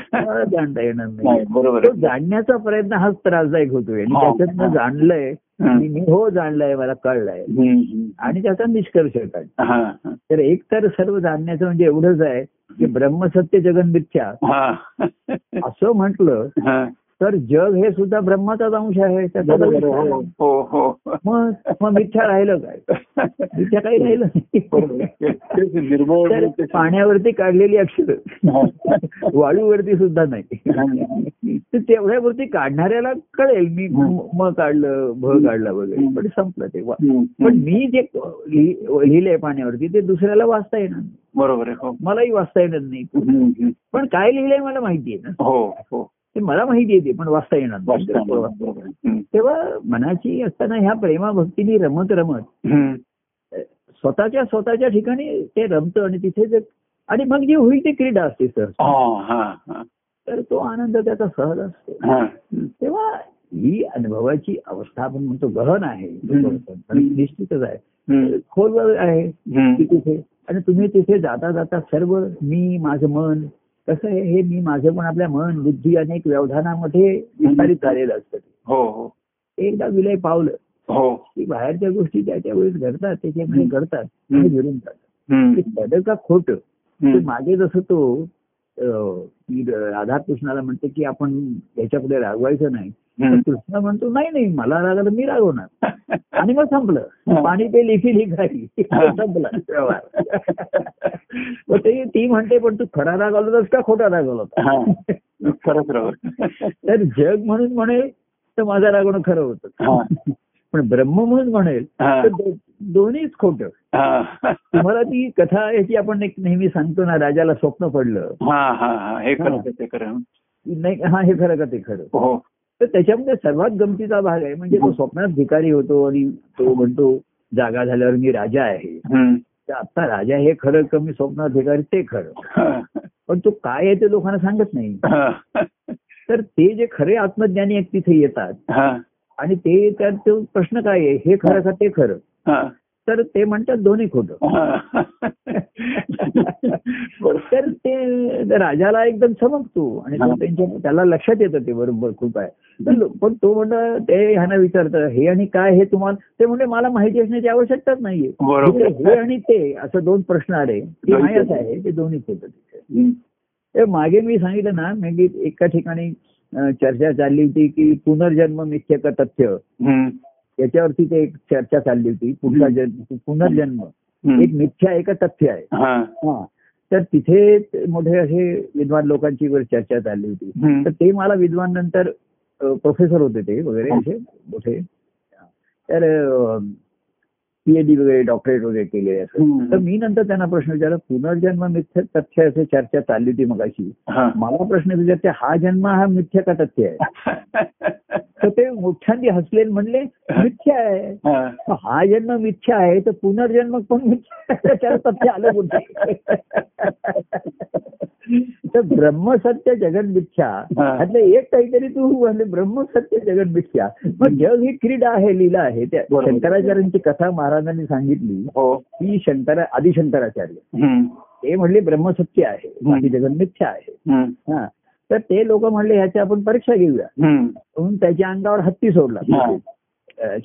जाणता येणार नाही बरोबर जाणण्याचा प्रयत्न हाच त्रासदायक होतोय आणि हा. त्याच्यातनं जाणलंय हा. आणि मी हो जाणलंय मला कळलंय. आणि त्याचा निष्कर्ष काढ. तर एक तर सर्व जाणण्याचं म्हणजे एवढंच आहे की ब्रह्मसत्य जगन मिथ्या हा. असं म्हटलं. तर जग हे सुद्धा ब्रह्माचाच अंश आहे. आहे. हो हो मग मिथ्या राहिलं काय? मिथ्या काही राहिलं निर्मळ पाण्यावरती काढलेली अक्षर. हा. वाळूवरती सुद्धा नाही. तर तेवढ्यावरती काढणाऱ्याला कळेल मी म काढलं भ काढलं वगैरे पण संपलं ते पण. मी जे लिहि- लिहिलंय पाण्यावरती ते दुसऱ्याला वाचता येणार. बरोबर आहे हो. मलाही वाचता येणार नाही. पण काय लिहिलंय मला माहिती आहे ना. हो हो. ते मला माहिती आहे ते पण वाचता येणार. तेव्हा मनाची असताना ह्या प्रेमाभक्तीने रमत रमत. स्वतःच्या स्वतःच्या ठिकाणी ते रमतं आणि तिथे आणि मग जी होईल ती क्रीडा असते सर. हा, हा, हा. तर तो आनंद त्याचा सहज असतो. हा. तेव्हा ही अनुभवाची अवस्था आपण म्हणतो गहन आहे. निश्चितच आहे. खोलवर आहे. तिथे आणि तुम्ही तिथे जाता जाता सर्व मी माझं मन कसं आहे हे मी माझं पण आपल्या मन बुद्धी अनेक व्यवधानामध्ये विस्तारित झालेलं असतं हो हो. एकदा विलय पावलं हो. की बाहेरच्या गोष्टी त्याच्या वेळेस घडतात त्याच्यामध्ये घडतात आणि. घडून जातात. का खोटं. मागे जसं तो राधाकृष्णाला म्हणते की आपण याच्यापुढे रागवायचं नाही. कृष्ण म्हणतो नाही नाही मला रागाला मी रागवणार. आणि मग संपलं. पाणी ते लिखी लिखाई संपला. व्यवहार मग ते ती म्हणते पण तू खरा रागवला होतास का खोटा रागवला होता? हा. खरंच तर जग म्हणून म्हणेल तर माझा रागवणं खरं. होतं. पण ब्रह्म म्हणून म्हणेल. तर दोन्हीच खोटं. हा. तुम्हाला ती कथा याची आपण एक नेहमी सांगतो ना राजाला स्वप्न पडलं. हा खरं ते खरं. की नाही हा हे खरं का ते खरं? हो. तर त्याच्यामध्ये सर्वात गमतीचा भाग आहे म्हणजे तो स्वप्नात भिकारी होतो आणि तो म्हणतो जागा झाल्यावर मी राजा आहे. तर आता राजा हे खरं का मी स्वप्नात भिकारी ते खरं. पण तो काय आहे ते लोकांना सांगत नाही. तर ते जे खरे आत्मज्ञानी आहेत तिथे येतात. आणि ते त्यात तो प्रश्न काय आहे हे खरं का ते खरं. तर ते म्हणतात दोन्ही खोटं. तर ते राजाला एकदम चमकतो आणि तो. त्यांच्या त्याला लक्षात येतं ते बरोबर खूप आहे तर पण तो म्हणतं ते ह्यांना विचारतं हे आणि काय हे तुम्हाला ते म्हणजे मला माहिती असण्याची आवश्यकताच नाहीये बरोबर. तिथे हे आणि ते असं दोन प्रश्न आले की दोन्ही मायाच आहे ते दोन्हीच होतं तिथे. ते मागे मी सांगितलं ना म्हणजे एका ठिकाणी चर्चा चालली होती की पुनर्जन्म मिथ्य का तथ्य हम्म. याच्यावरती ते एक चर्चा चालली होती पुढचा जन्म पुनर्जन्म. एक मिथ्या आहे का तथ्य आहे हा. हा तर तिथे मोठे असे विद्वान लोकांची चर्चा चालली होती. तर ते मला विद्वान नंतर प्रोफेसर होते ते वगैरे असे मोठे तर पीएचडी वगैरे डॉक्टरेट वगैरे केले असं. तर मी नंतर त्यांना प्रश्न विचारला पुनर्जन्म मिथ्य तथ्य असे चर्चा चालली होती मगाशी हा. मला प्रश्न विचारते हा जन्म हा मिथ्य का तथ्य आहे तर ते मोठ्यांनी हसले म्हणले मिथ्य आहे. हा. हा जन्म मिथ्या आहे तर पुनर्जन्म पण मिथ्या तथ्य आलं कुठे तर ब्रह्मसत्य जगन मिथ्या. हा. त्यातलं एक काहीतरी तू म्हणजे ब्रह्मसत्य जगन मिथ्या. मग जग ही क्रीडा आहे लीला आहे. त्या. शंकराचार्यांची कथा महाराजांनी सांगितली. हो. की शंकरा आदिशंकराचार्य. ते म्हणले ब्रह्मसत्य आहे. बाकी जगन मिथ्या आहे. हा. तर ते लोक म्हणले ह्याची आपण परीक्षा घेऊया. म्हणून त्याच्या अंगावर हत्ती सोडला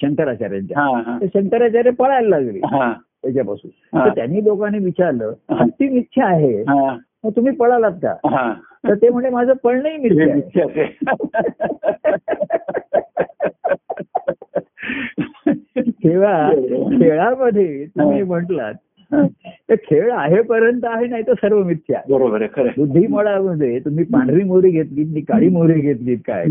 शंकराचार्यांच्या शंकराचार्य पळायला लागले हा. त्याच्यापासून. तर त्यांनी लोकांनी विचारलं. हत्ती मिथ्या आहे हा. मग तुम्ही पळालात का. तर ते म्हणजे माझं पळणंही मिथ्या. तेव्हा खेळामध्ये तुम्ही म्हटलात तर खेळ आहेपर्यंत आहे नाही तर सर्व मिथ्या आहे. बरोबर आहे खरं आहे. बुद्धिमळामध्ये तुम्ही पांढरी मोहरी घेतलीत मी काळी मोहरी घेतलीत काय.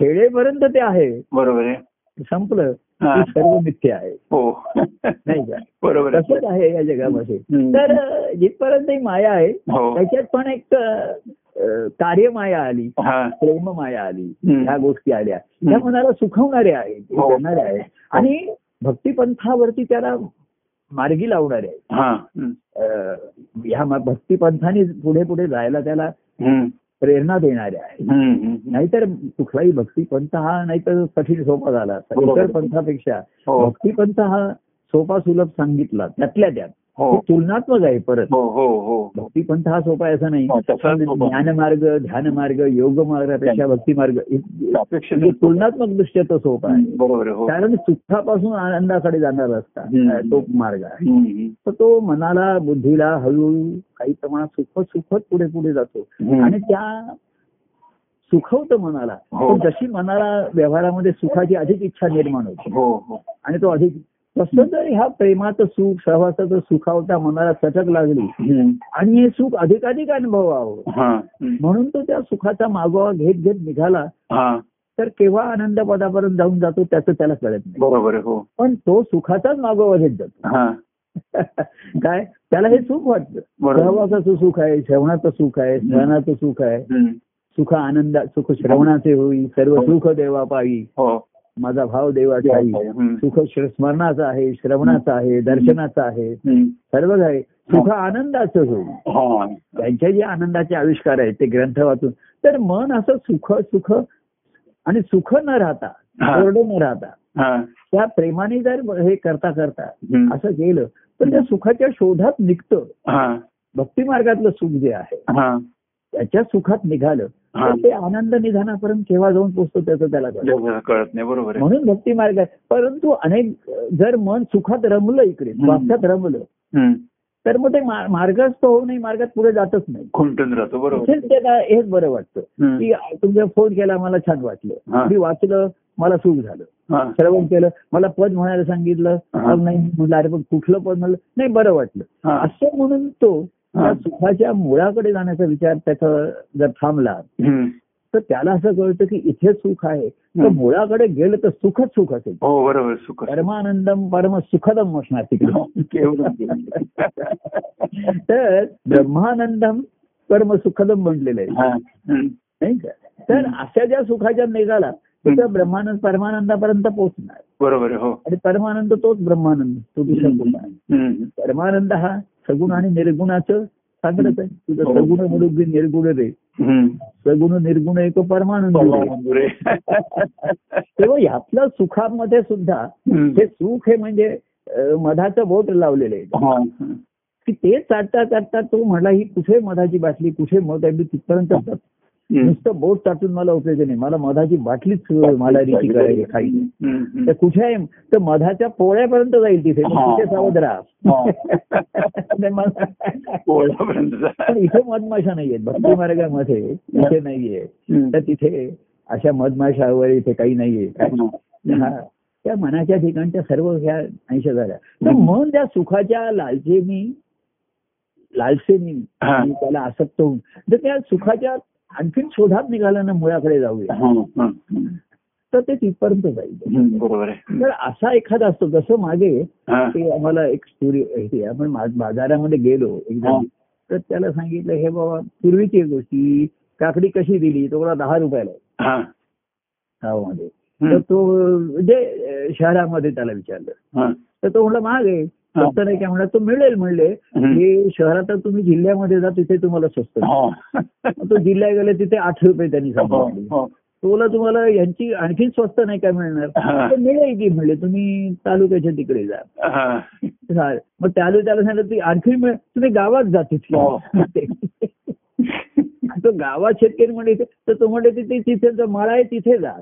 खेळेपर्यंत ते आहे. बरोबर आहे. संपलं सर्व मिथ्या आहे. हो. नाही का? बरोबर आहे. तसंच आहे या जगामध्ये. तर जिथपर्यंत ही माया आहे हो. त्याच्यात पण एक अं, कार्यमाया आली प्रेम माया आली. ह्या गोष्टी आल्या. त्या मनाला सुखवणाऱ्या आहेत हो. करणाऱ्या आहेत. आणि भक्तिपंथावरती त्याला मार्गी लावणारे आहेत हा ह्या भक्तिपंथाने पुढे पुढे जायला त्याला. प्रेरणा देणाऱ्या आहेत. नाहीतर कुठलाही भक्तिपंथ हा नाहीतर कठीण सोपा झाला. इतर पंथापेक्षा हो. भक्तिपंथ हा सोपा सुलभ सांगितला त्यातल्या त्यात तुलनात्मक आहे परत. हो हो हो. भक्तिपंथ हा सोपा आहे असं नाही. हो, तसाच पण सोपा. ज्ञानमार्ग ध्यानमार्ग योग मार्गापेक्षा भक्तिमार्ग इ- अपेक्षा म्हणजे तुलनात्मक दृष्ट्या तो सोपा आहे. हो. कारण सुखापासून आनंदाकडे जाणार असता. तो मार्ग आहे. तर तो मनाला बुद्धीला हळूहळू काही प्रमाणात सुखत सुखत पुढे पुढे जातो. आणि त्या सुखवतं मनाला. हो. जशी मनाला व्यवहारामध्ये सुखाची अधिक इच्छा निर्माण होते. हो हो. आणि तो अधिक तसं जर ह्या प्रेमाचं सुख सहवासाचं सुखावता मनाला चटक लागली. आणि हे सुख अधिकाधिक अनुभवावं. हा. म्हणून तो त्या सुखाचा मागोवा घेत घेत निघाला. हा. तर केव्हा आनंद पदापर्यंत जाऊन जातो त्याचं त्याला कळत नाही. बरोबर हो. पण तो सुखाचाच मागोवा घेत जातो. हा. काय? त्याला हे सुख वाटतं. सहवासाचं सुख आहे श्रवणाचं सुख आहे स्मरणाचं सुख आहे. सुख आनंद सुख श्रवणाचे होई सर्व हो. सुख देवा पायी. हो. माझा भाव देवाचा आहे. हम्म. सुख स्मरणाचं आहे श्रवणाचं आहे दर्शनाचं आहे. सर्वच आहे. सुख आनंदाचं होईल. हा. त्यांचे जे आनंदाचे आविष्कार आहेत ते ग्रंथ वाचून. तर मन असं सुख सुख आणि सुख न राहता हा. कोरडं न राहता हा. त्या प्रेमाने जर हे करता करता. असं केलं तर त्या सुखाच्या शोधात निघतं. हा. भक्ती मार्गातलं सुख जे आहे हा. त्याच्या सुखात निघालं. हा. ते आनंद निधानापर्यंत केव्हा जाऊन पोचतो त्याचं त्याला कळतं. नाही बरोबर म्हणून भक्ती मार्ग आहे परंतु अनेक जर मन सुखात रमलं इकडे. स्वास्थ्यात रमलं. तर मग ते मार्गस्थ होऊ नये मार्गात पुढे जातच नाही खुंटून राहतो बरोबर त्याला हेच बरं वाटतं. की तुमचा फोन केला मला छान वाटलं. मी वाचलं मला सुख झालं. श्रवण केलं मला पद म्हणायला सांगितलं नाही म्हणलं अरे पण कुठलं पद म्हणलं नाही बरं वाटलं. असं म्हणून तो सुखाच्या मुळाकडे जाण्याचा विचार त्याचा जर थांबला. तर त्याला असं कळतं की इथे सुख आहे. तर. मुळाकडे गेलं तर सुखच सुख असेल. हो बरोबर सुख परमानंदम परम सुखदम असणार तिकडे. केवढं तर ब्रह्मानंदम परम सुखदम म्हटलेलं आहे. हा. नाही का? तर अशा ज्या सुखाच्या निघाला तर त्या ब्रह्मानंद परमानंदापर्यंत पोहोचणार बरोबर आहे हो आणि परमानंद तोच ब्रह्मानंद तो दुसरा नाही. हम्म. परमानंद हा सगुण आणि निर्गुणाचं सांगतच आहे तुझं हो. सगुण मुलुगी निर्गुण रे. सगुण निर्गुण एक परमानंद आहे. तेव्हा ह्यातलं सुखामध्ये सुद्धा. हे सुख हे म्हणजे मधाचं बोट लावलेलं आहे हा. की ते चाटता चाटता तो म्हणला ही कुठे मधाची बाटली कुठे मध आहे मी तिथपर्यंत. नुसतं बोट चाटून मला उपयोग नाही. मला मधाची बाटलीच मला रीती करायची खायची. हम्म. तर कुठे आहे तर मधाच्या पोळ्यापर्यंत जाईल तिथे. सावध राहा. इथे मधमाशा नाहीयेत भक्ती मार्गामध्ये इथे नाहीये. तर तिथे अशा मधमाशावर इथे काही नाहीये त्या मनाच्या ठिकाणच्या सर्व ह्या ऐंशी झाल्या. तर मन त्या सुखाच्या लालचेनी लालसेनी त्याला आसक्त होऊन तर त्या सुखाच्या आणखीन शोधात निघाला ना मुळाकडे जाऊया हम्म, हम्म. तर ते तिथपर्यंत जाईल बरोबर आहे तर असा एखादा असतो जसं मागे हा. ते आम्हाला एक स्टोरी हे आपण बाजारामध्ये गेलो एकदा हा. तर त्याला सांगितलं हे बाबा पूर्वीची गोष्टी काकडी कशी दिली तो मला दहा रुपयाला हा. गावामध्ये. तर तो म्हणजे शहरामध्ये त्याला विचारलं हा. तर तो म्हणला महाग आहे हा. स्वस्त नाही काय म्हणला तो मिळेल म्हणले. हे शहरात तुम्ही जिल्ह्यामध्ये जा तिथे तुम्हाला स्वस्त. हो. तो जिल्ह्यात गेले तिथे आठ रुपये त्यांनी हो, सांगितले हो. तो बोला तुम्हाला यांची आणखीन स्वस्त नाही काय मिळणार. तर मिळेल की म्हणले तुम्ही तालुक्याच्या तिकडे जा. मग त्याला सांगितलं ती आणखी मिळेल तुम्ही गावात जा. तिथे तो गावात शेतकरी म्हणजे तर तो म्हणले तिथे तिथे मळा आहे तिथे जा.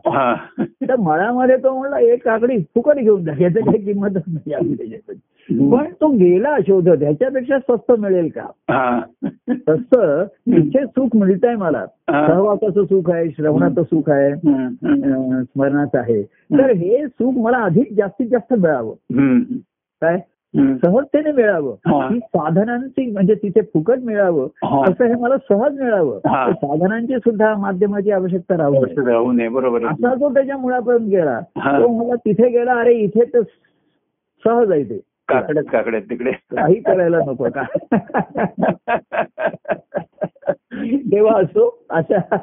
त्या मळामध्ये तो म्हणला एक काकडी फुकट घेऊन जा याचं काही किंमतच नाही पण तो गेला शोधत ह्याच्यापेक्षा स्वस्त मिळेल का. तसं इथे सुख मिळत आहे मला. सहवासाचं सुख आहे श्रवणाचं सुख आहे स्मरणाचं आहे तर हे सुख मला अधिक जास्तीत जास्त मिळावं. काय. सहजतेने मिळावं हा. साधनांची म्हणजे तिथे फुकट मिळावं. असं हे मला सहज मिळावं साधनांची सुद्धा माध्यमाची आवश्यकता राहू नये. व्यवस्थित राहू नये बरोबर. असा जो त्याच्या मुळापर्यंत गेला. तो मला तिथे गेला अरे इथे तर सहज आहे ते काकड्यात काकड्यात तिकडे काही करायला नको का तेव्हा असो असा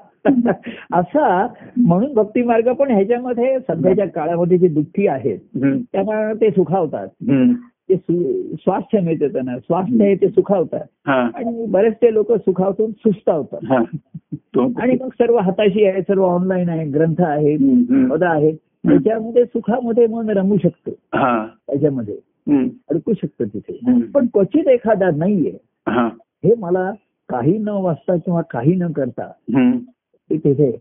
असा म्हणून भक्ती मार्ग पण ह्याच्यामध्ये सध्याच्या काळामध्ये जे दुःखी आहेत. त्यांना ते सुखावतात. ते स्वास्थ्य मिळते त्यांना स्वास्थ्य आहे ते सुखावतात हा. आणि बरेचसे लोक सुखावतून सुस्तावतात हा. आणि मग सर्व हाताशी आहे सर्व ऑनलाईन आहे ग्रंथ आहेत. पद आहेत त्याच्यामध्ये सुखामध्ये मन रमू शकतं हा. त्याच्यामध्ये. अडकू शकतं तिथे. पण क्वचित एखादा नाहीये हा. हे मला काही न वाचता किंवा काही न करता तिथे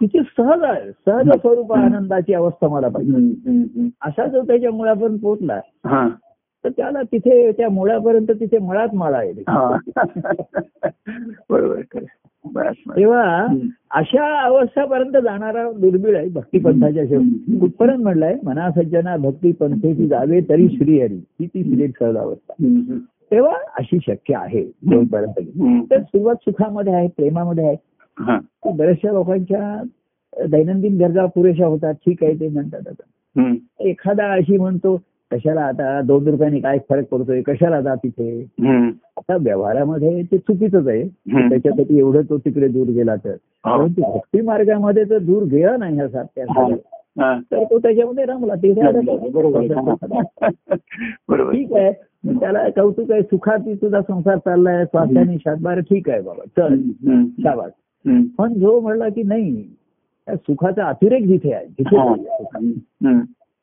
तिथे सहज आहे सहज स्वरूप आनंदाची अवस्था मला पाहिजे. असा जो त्याच्या मुळापर्यंत पोहोचला हा. तर त्याला तिथे त्या मुळापर्यंत तिथे मळात माळा आहे. बरोबर. तेव्हा. अशा अवस्थापर्यंत जाणारा दुर्मिळ आहे भक्तिपंथाच्या शेवटी कुठपर्यंत म्हणलाय मना सज्जना भक्ती पंथेची जावे तरी श्रीहरी ही ती श्री सहज अवस्था. तेव्हा अशी शक्य आहे. तर सुरुवात सुखामध्ये आहे प्रेमामध्ये आहे हा. बऱ्याचशा लोकांच्या दैनंदिन गरजा पुरेशा होतात ठीक आहे ते म्हणतात आता. एखादा अशी म्हणतो कशाला आता दोन रुपयांनी काय फरक पडतोय? कशाला जा तिथे. आता व्यवहारामध्ये ते चुकीचंच आहे. त्याच्यासाठी एवढं तो तिकडे दूर गेला तर. परंतु भक्ती मार्गामध्ये तर दूर गेला नाही हा सात. हा. तर तो त्याच्यामध्ये रमला. तिथे आता ठीक आहे. त्याला कौतुक आहे. सुखाती तुझा संसार चाललाय. स्वास्थ्याने शातबार ठीक आहे बाबा. चल. शाबास. पण जो म्हणला की नाही सुखाचा अतिरेक जिथे आहे जिथे.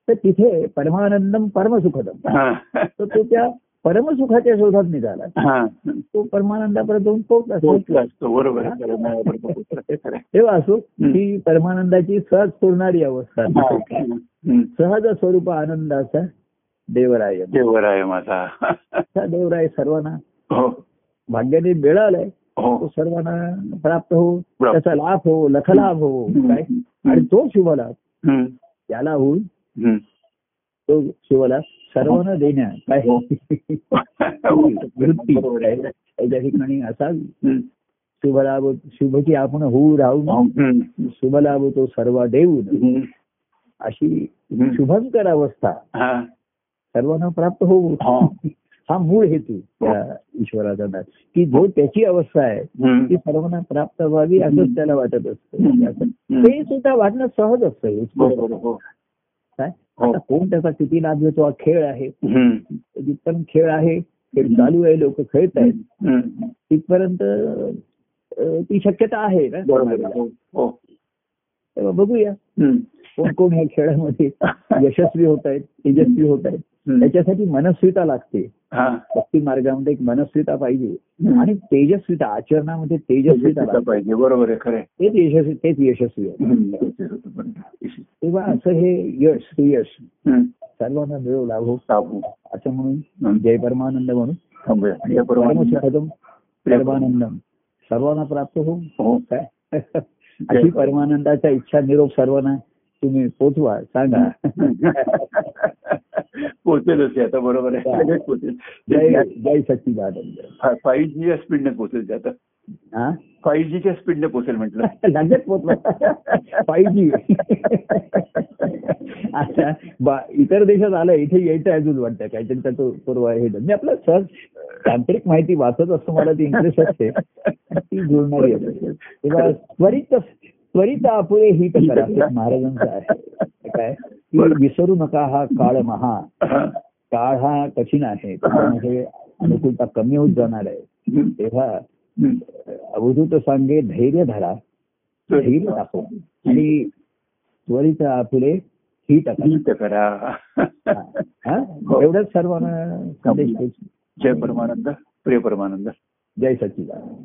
तर तिथे परमानंदम परमसुखदम. तर तो त्या परमसुखाच्या शोधात निघाला. हा. तो परमानंदापर्यंत जाऊन पोहोचला. तेव्हा असो. ही परमानंदाची सहज पूर्णारी अवस्था. सहज स्वरूप आनंदाचा देवराय. देवर आहे माझा. असा देवराय सर्वांना हो. भाग्याने मिळालाय. तो हो सर्वांना प्राप्त हो. त्याचा लाभ हो. लखलाभ हो. काय? आणि तो शुभलाभ हम्म. त्याला होऊन. तो शिवलाभ सर्वांना देण्या काय हो. वृत्ती. त्याच्या ठिकाणी असा हम्म. शुभलाभ शुभची आपण होऊ राहून हम्म. शुभलाभ तो सर्व देऊन. अशी. शुभंकर अवस्था हा. सर्वांना प्राप्त होऊ हा. हा मूळ हेतू त्या ईश्वराचा दास. की जो त्याची अवस्था आहे. ती सर्वांना प्राप्त व्हावी असंच त्याला वाटत असतं. ते सुद्धा वाटणं सहज असतं काय हो. आता कोण त्याचा किती लाभ घेतो हा खेळ आहे. जिथपर्यंत खेळ आहे खेळ चालू आहे लोक खेळत आहेत. तिथपर्यंत ती शक्यता आहे ना. हो. हो बघूया. कोण कोण या खेळामध्ये यशस्वी होत आहेत तेजस्वी होत आहेत. त्याच्यासाठी मनस्विता लागते. हा. भक्ती मार्गामध्ये एक मनस्विता पाहिजे. आणि तेजस्विता आचरणामध्ये तेजस्विता पाहिजे. बरोबर आहे खरं तेच यशस्वी तेच यशस्वी आहे. तेव्हा असं हे यश सुयश हम्म. सर्वांना मिळो लाभो टाकू. असं म्हणून. जय परमानंद म्हणून. परमानंद- परमानंदम. सर्वांना प्राप्त हो हो. काय? अशी परमानंदाच्या इच्छा निरोप सर्वांना. तुम्ही पोचवा सांगा. पोचेलच ते आता बरोबर आहे. पोचेल. जय सच्चिदानंद. फाईव्ह जीच्या स्पीडने पोचेल ते आता? हा? फाईव्ह जीच्या स्पीडने पोचेल म्हटलं. लगेच पोचवा. पाहिजे आता बा- इतर देशात आलं इथे यायचं अजून वाटतं. काहीतरी त्याचं पूर्व हे मी आपलं सहज तांत्रिक माहिती वाचत असतो मला ती इंटरेस्ट असते. ती जुळणारी असते तेव्हा त्वरित त्वरित आपुळे हित करा. महाराजांचं आहे. काय? विसरू नका हा काळ महा. हा. काळ हा कठीण आहे. त्याच्यामध्ये अनुकूलता कमी होत जाणार आहे. तेव्हा. अवधूत सांगे धैर्य धरा. धैर्य दाखवा. आणि त्वरित आपुले ही टाका हीच करा. हा? एवढंच सर्वांना संदेश. जय परमानंद. प्रिय परमानंद. जय सच्चिदानंद.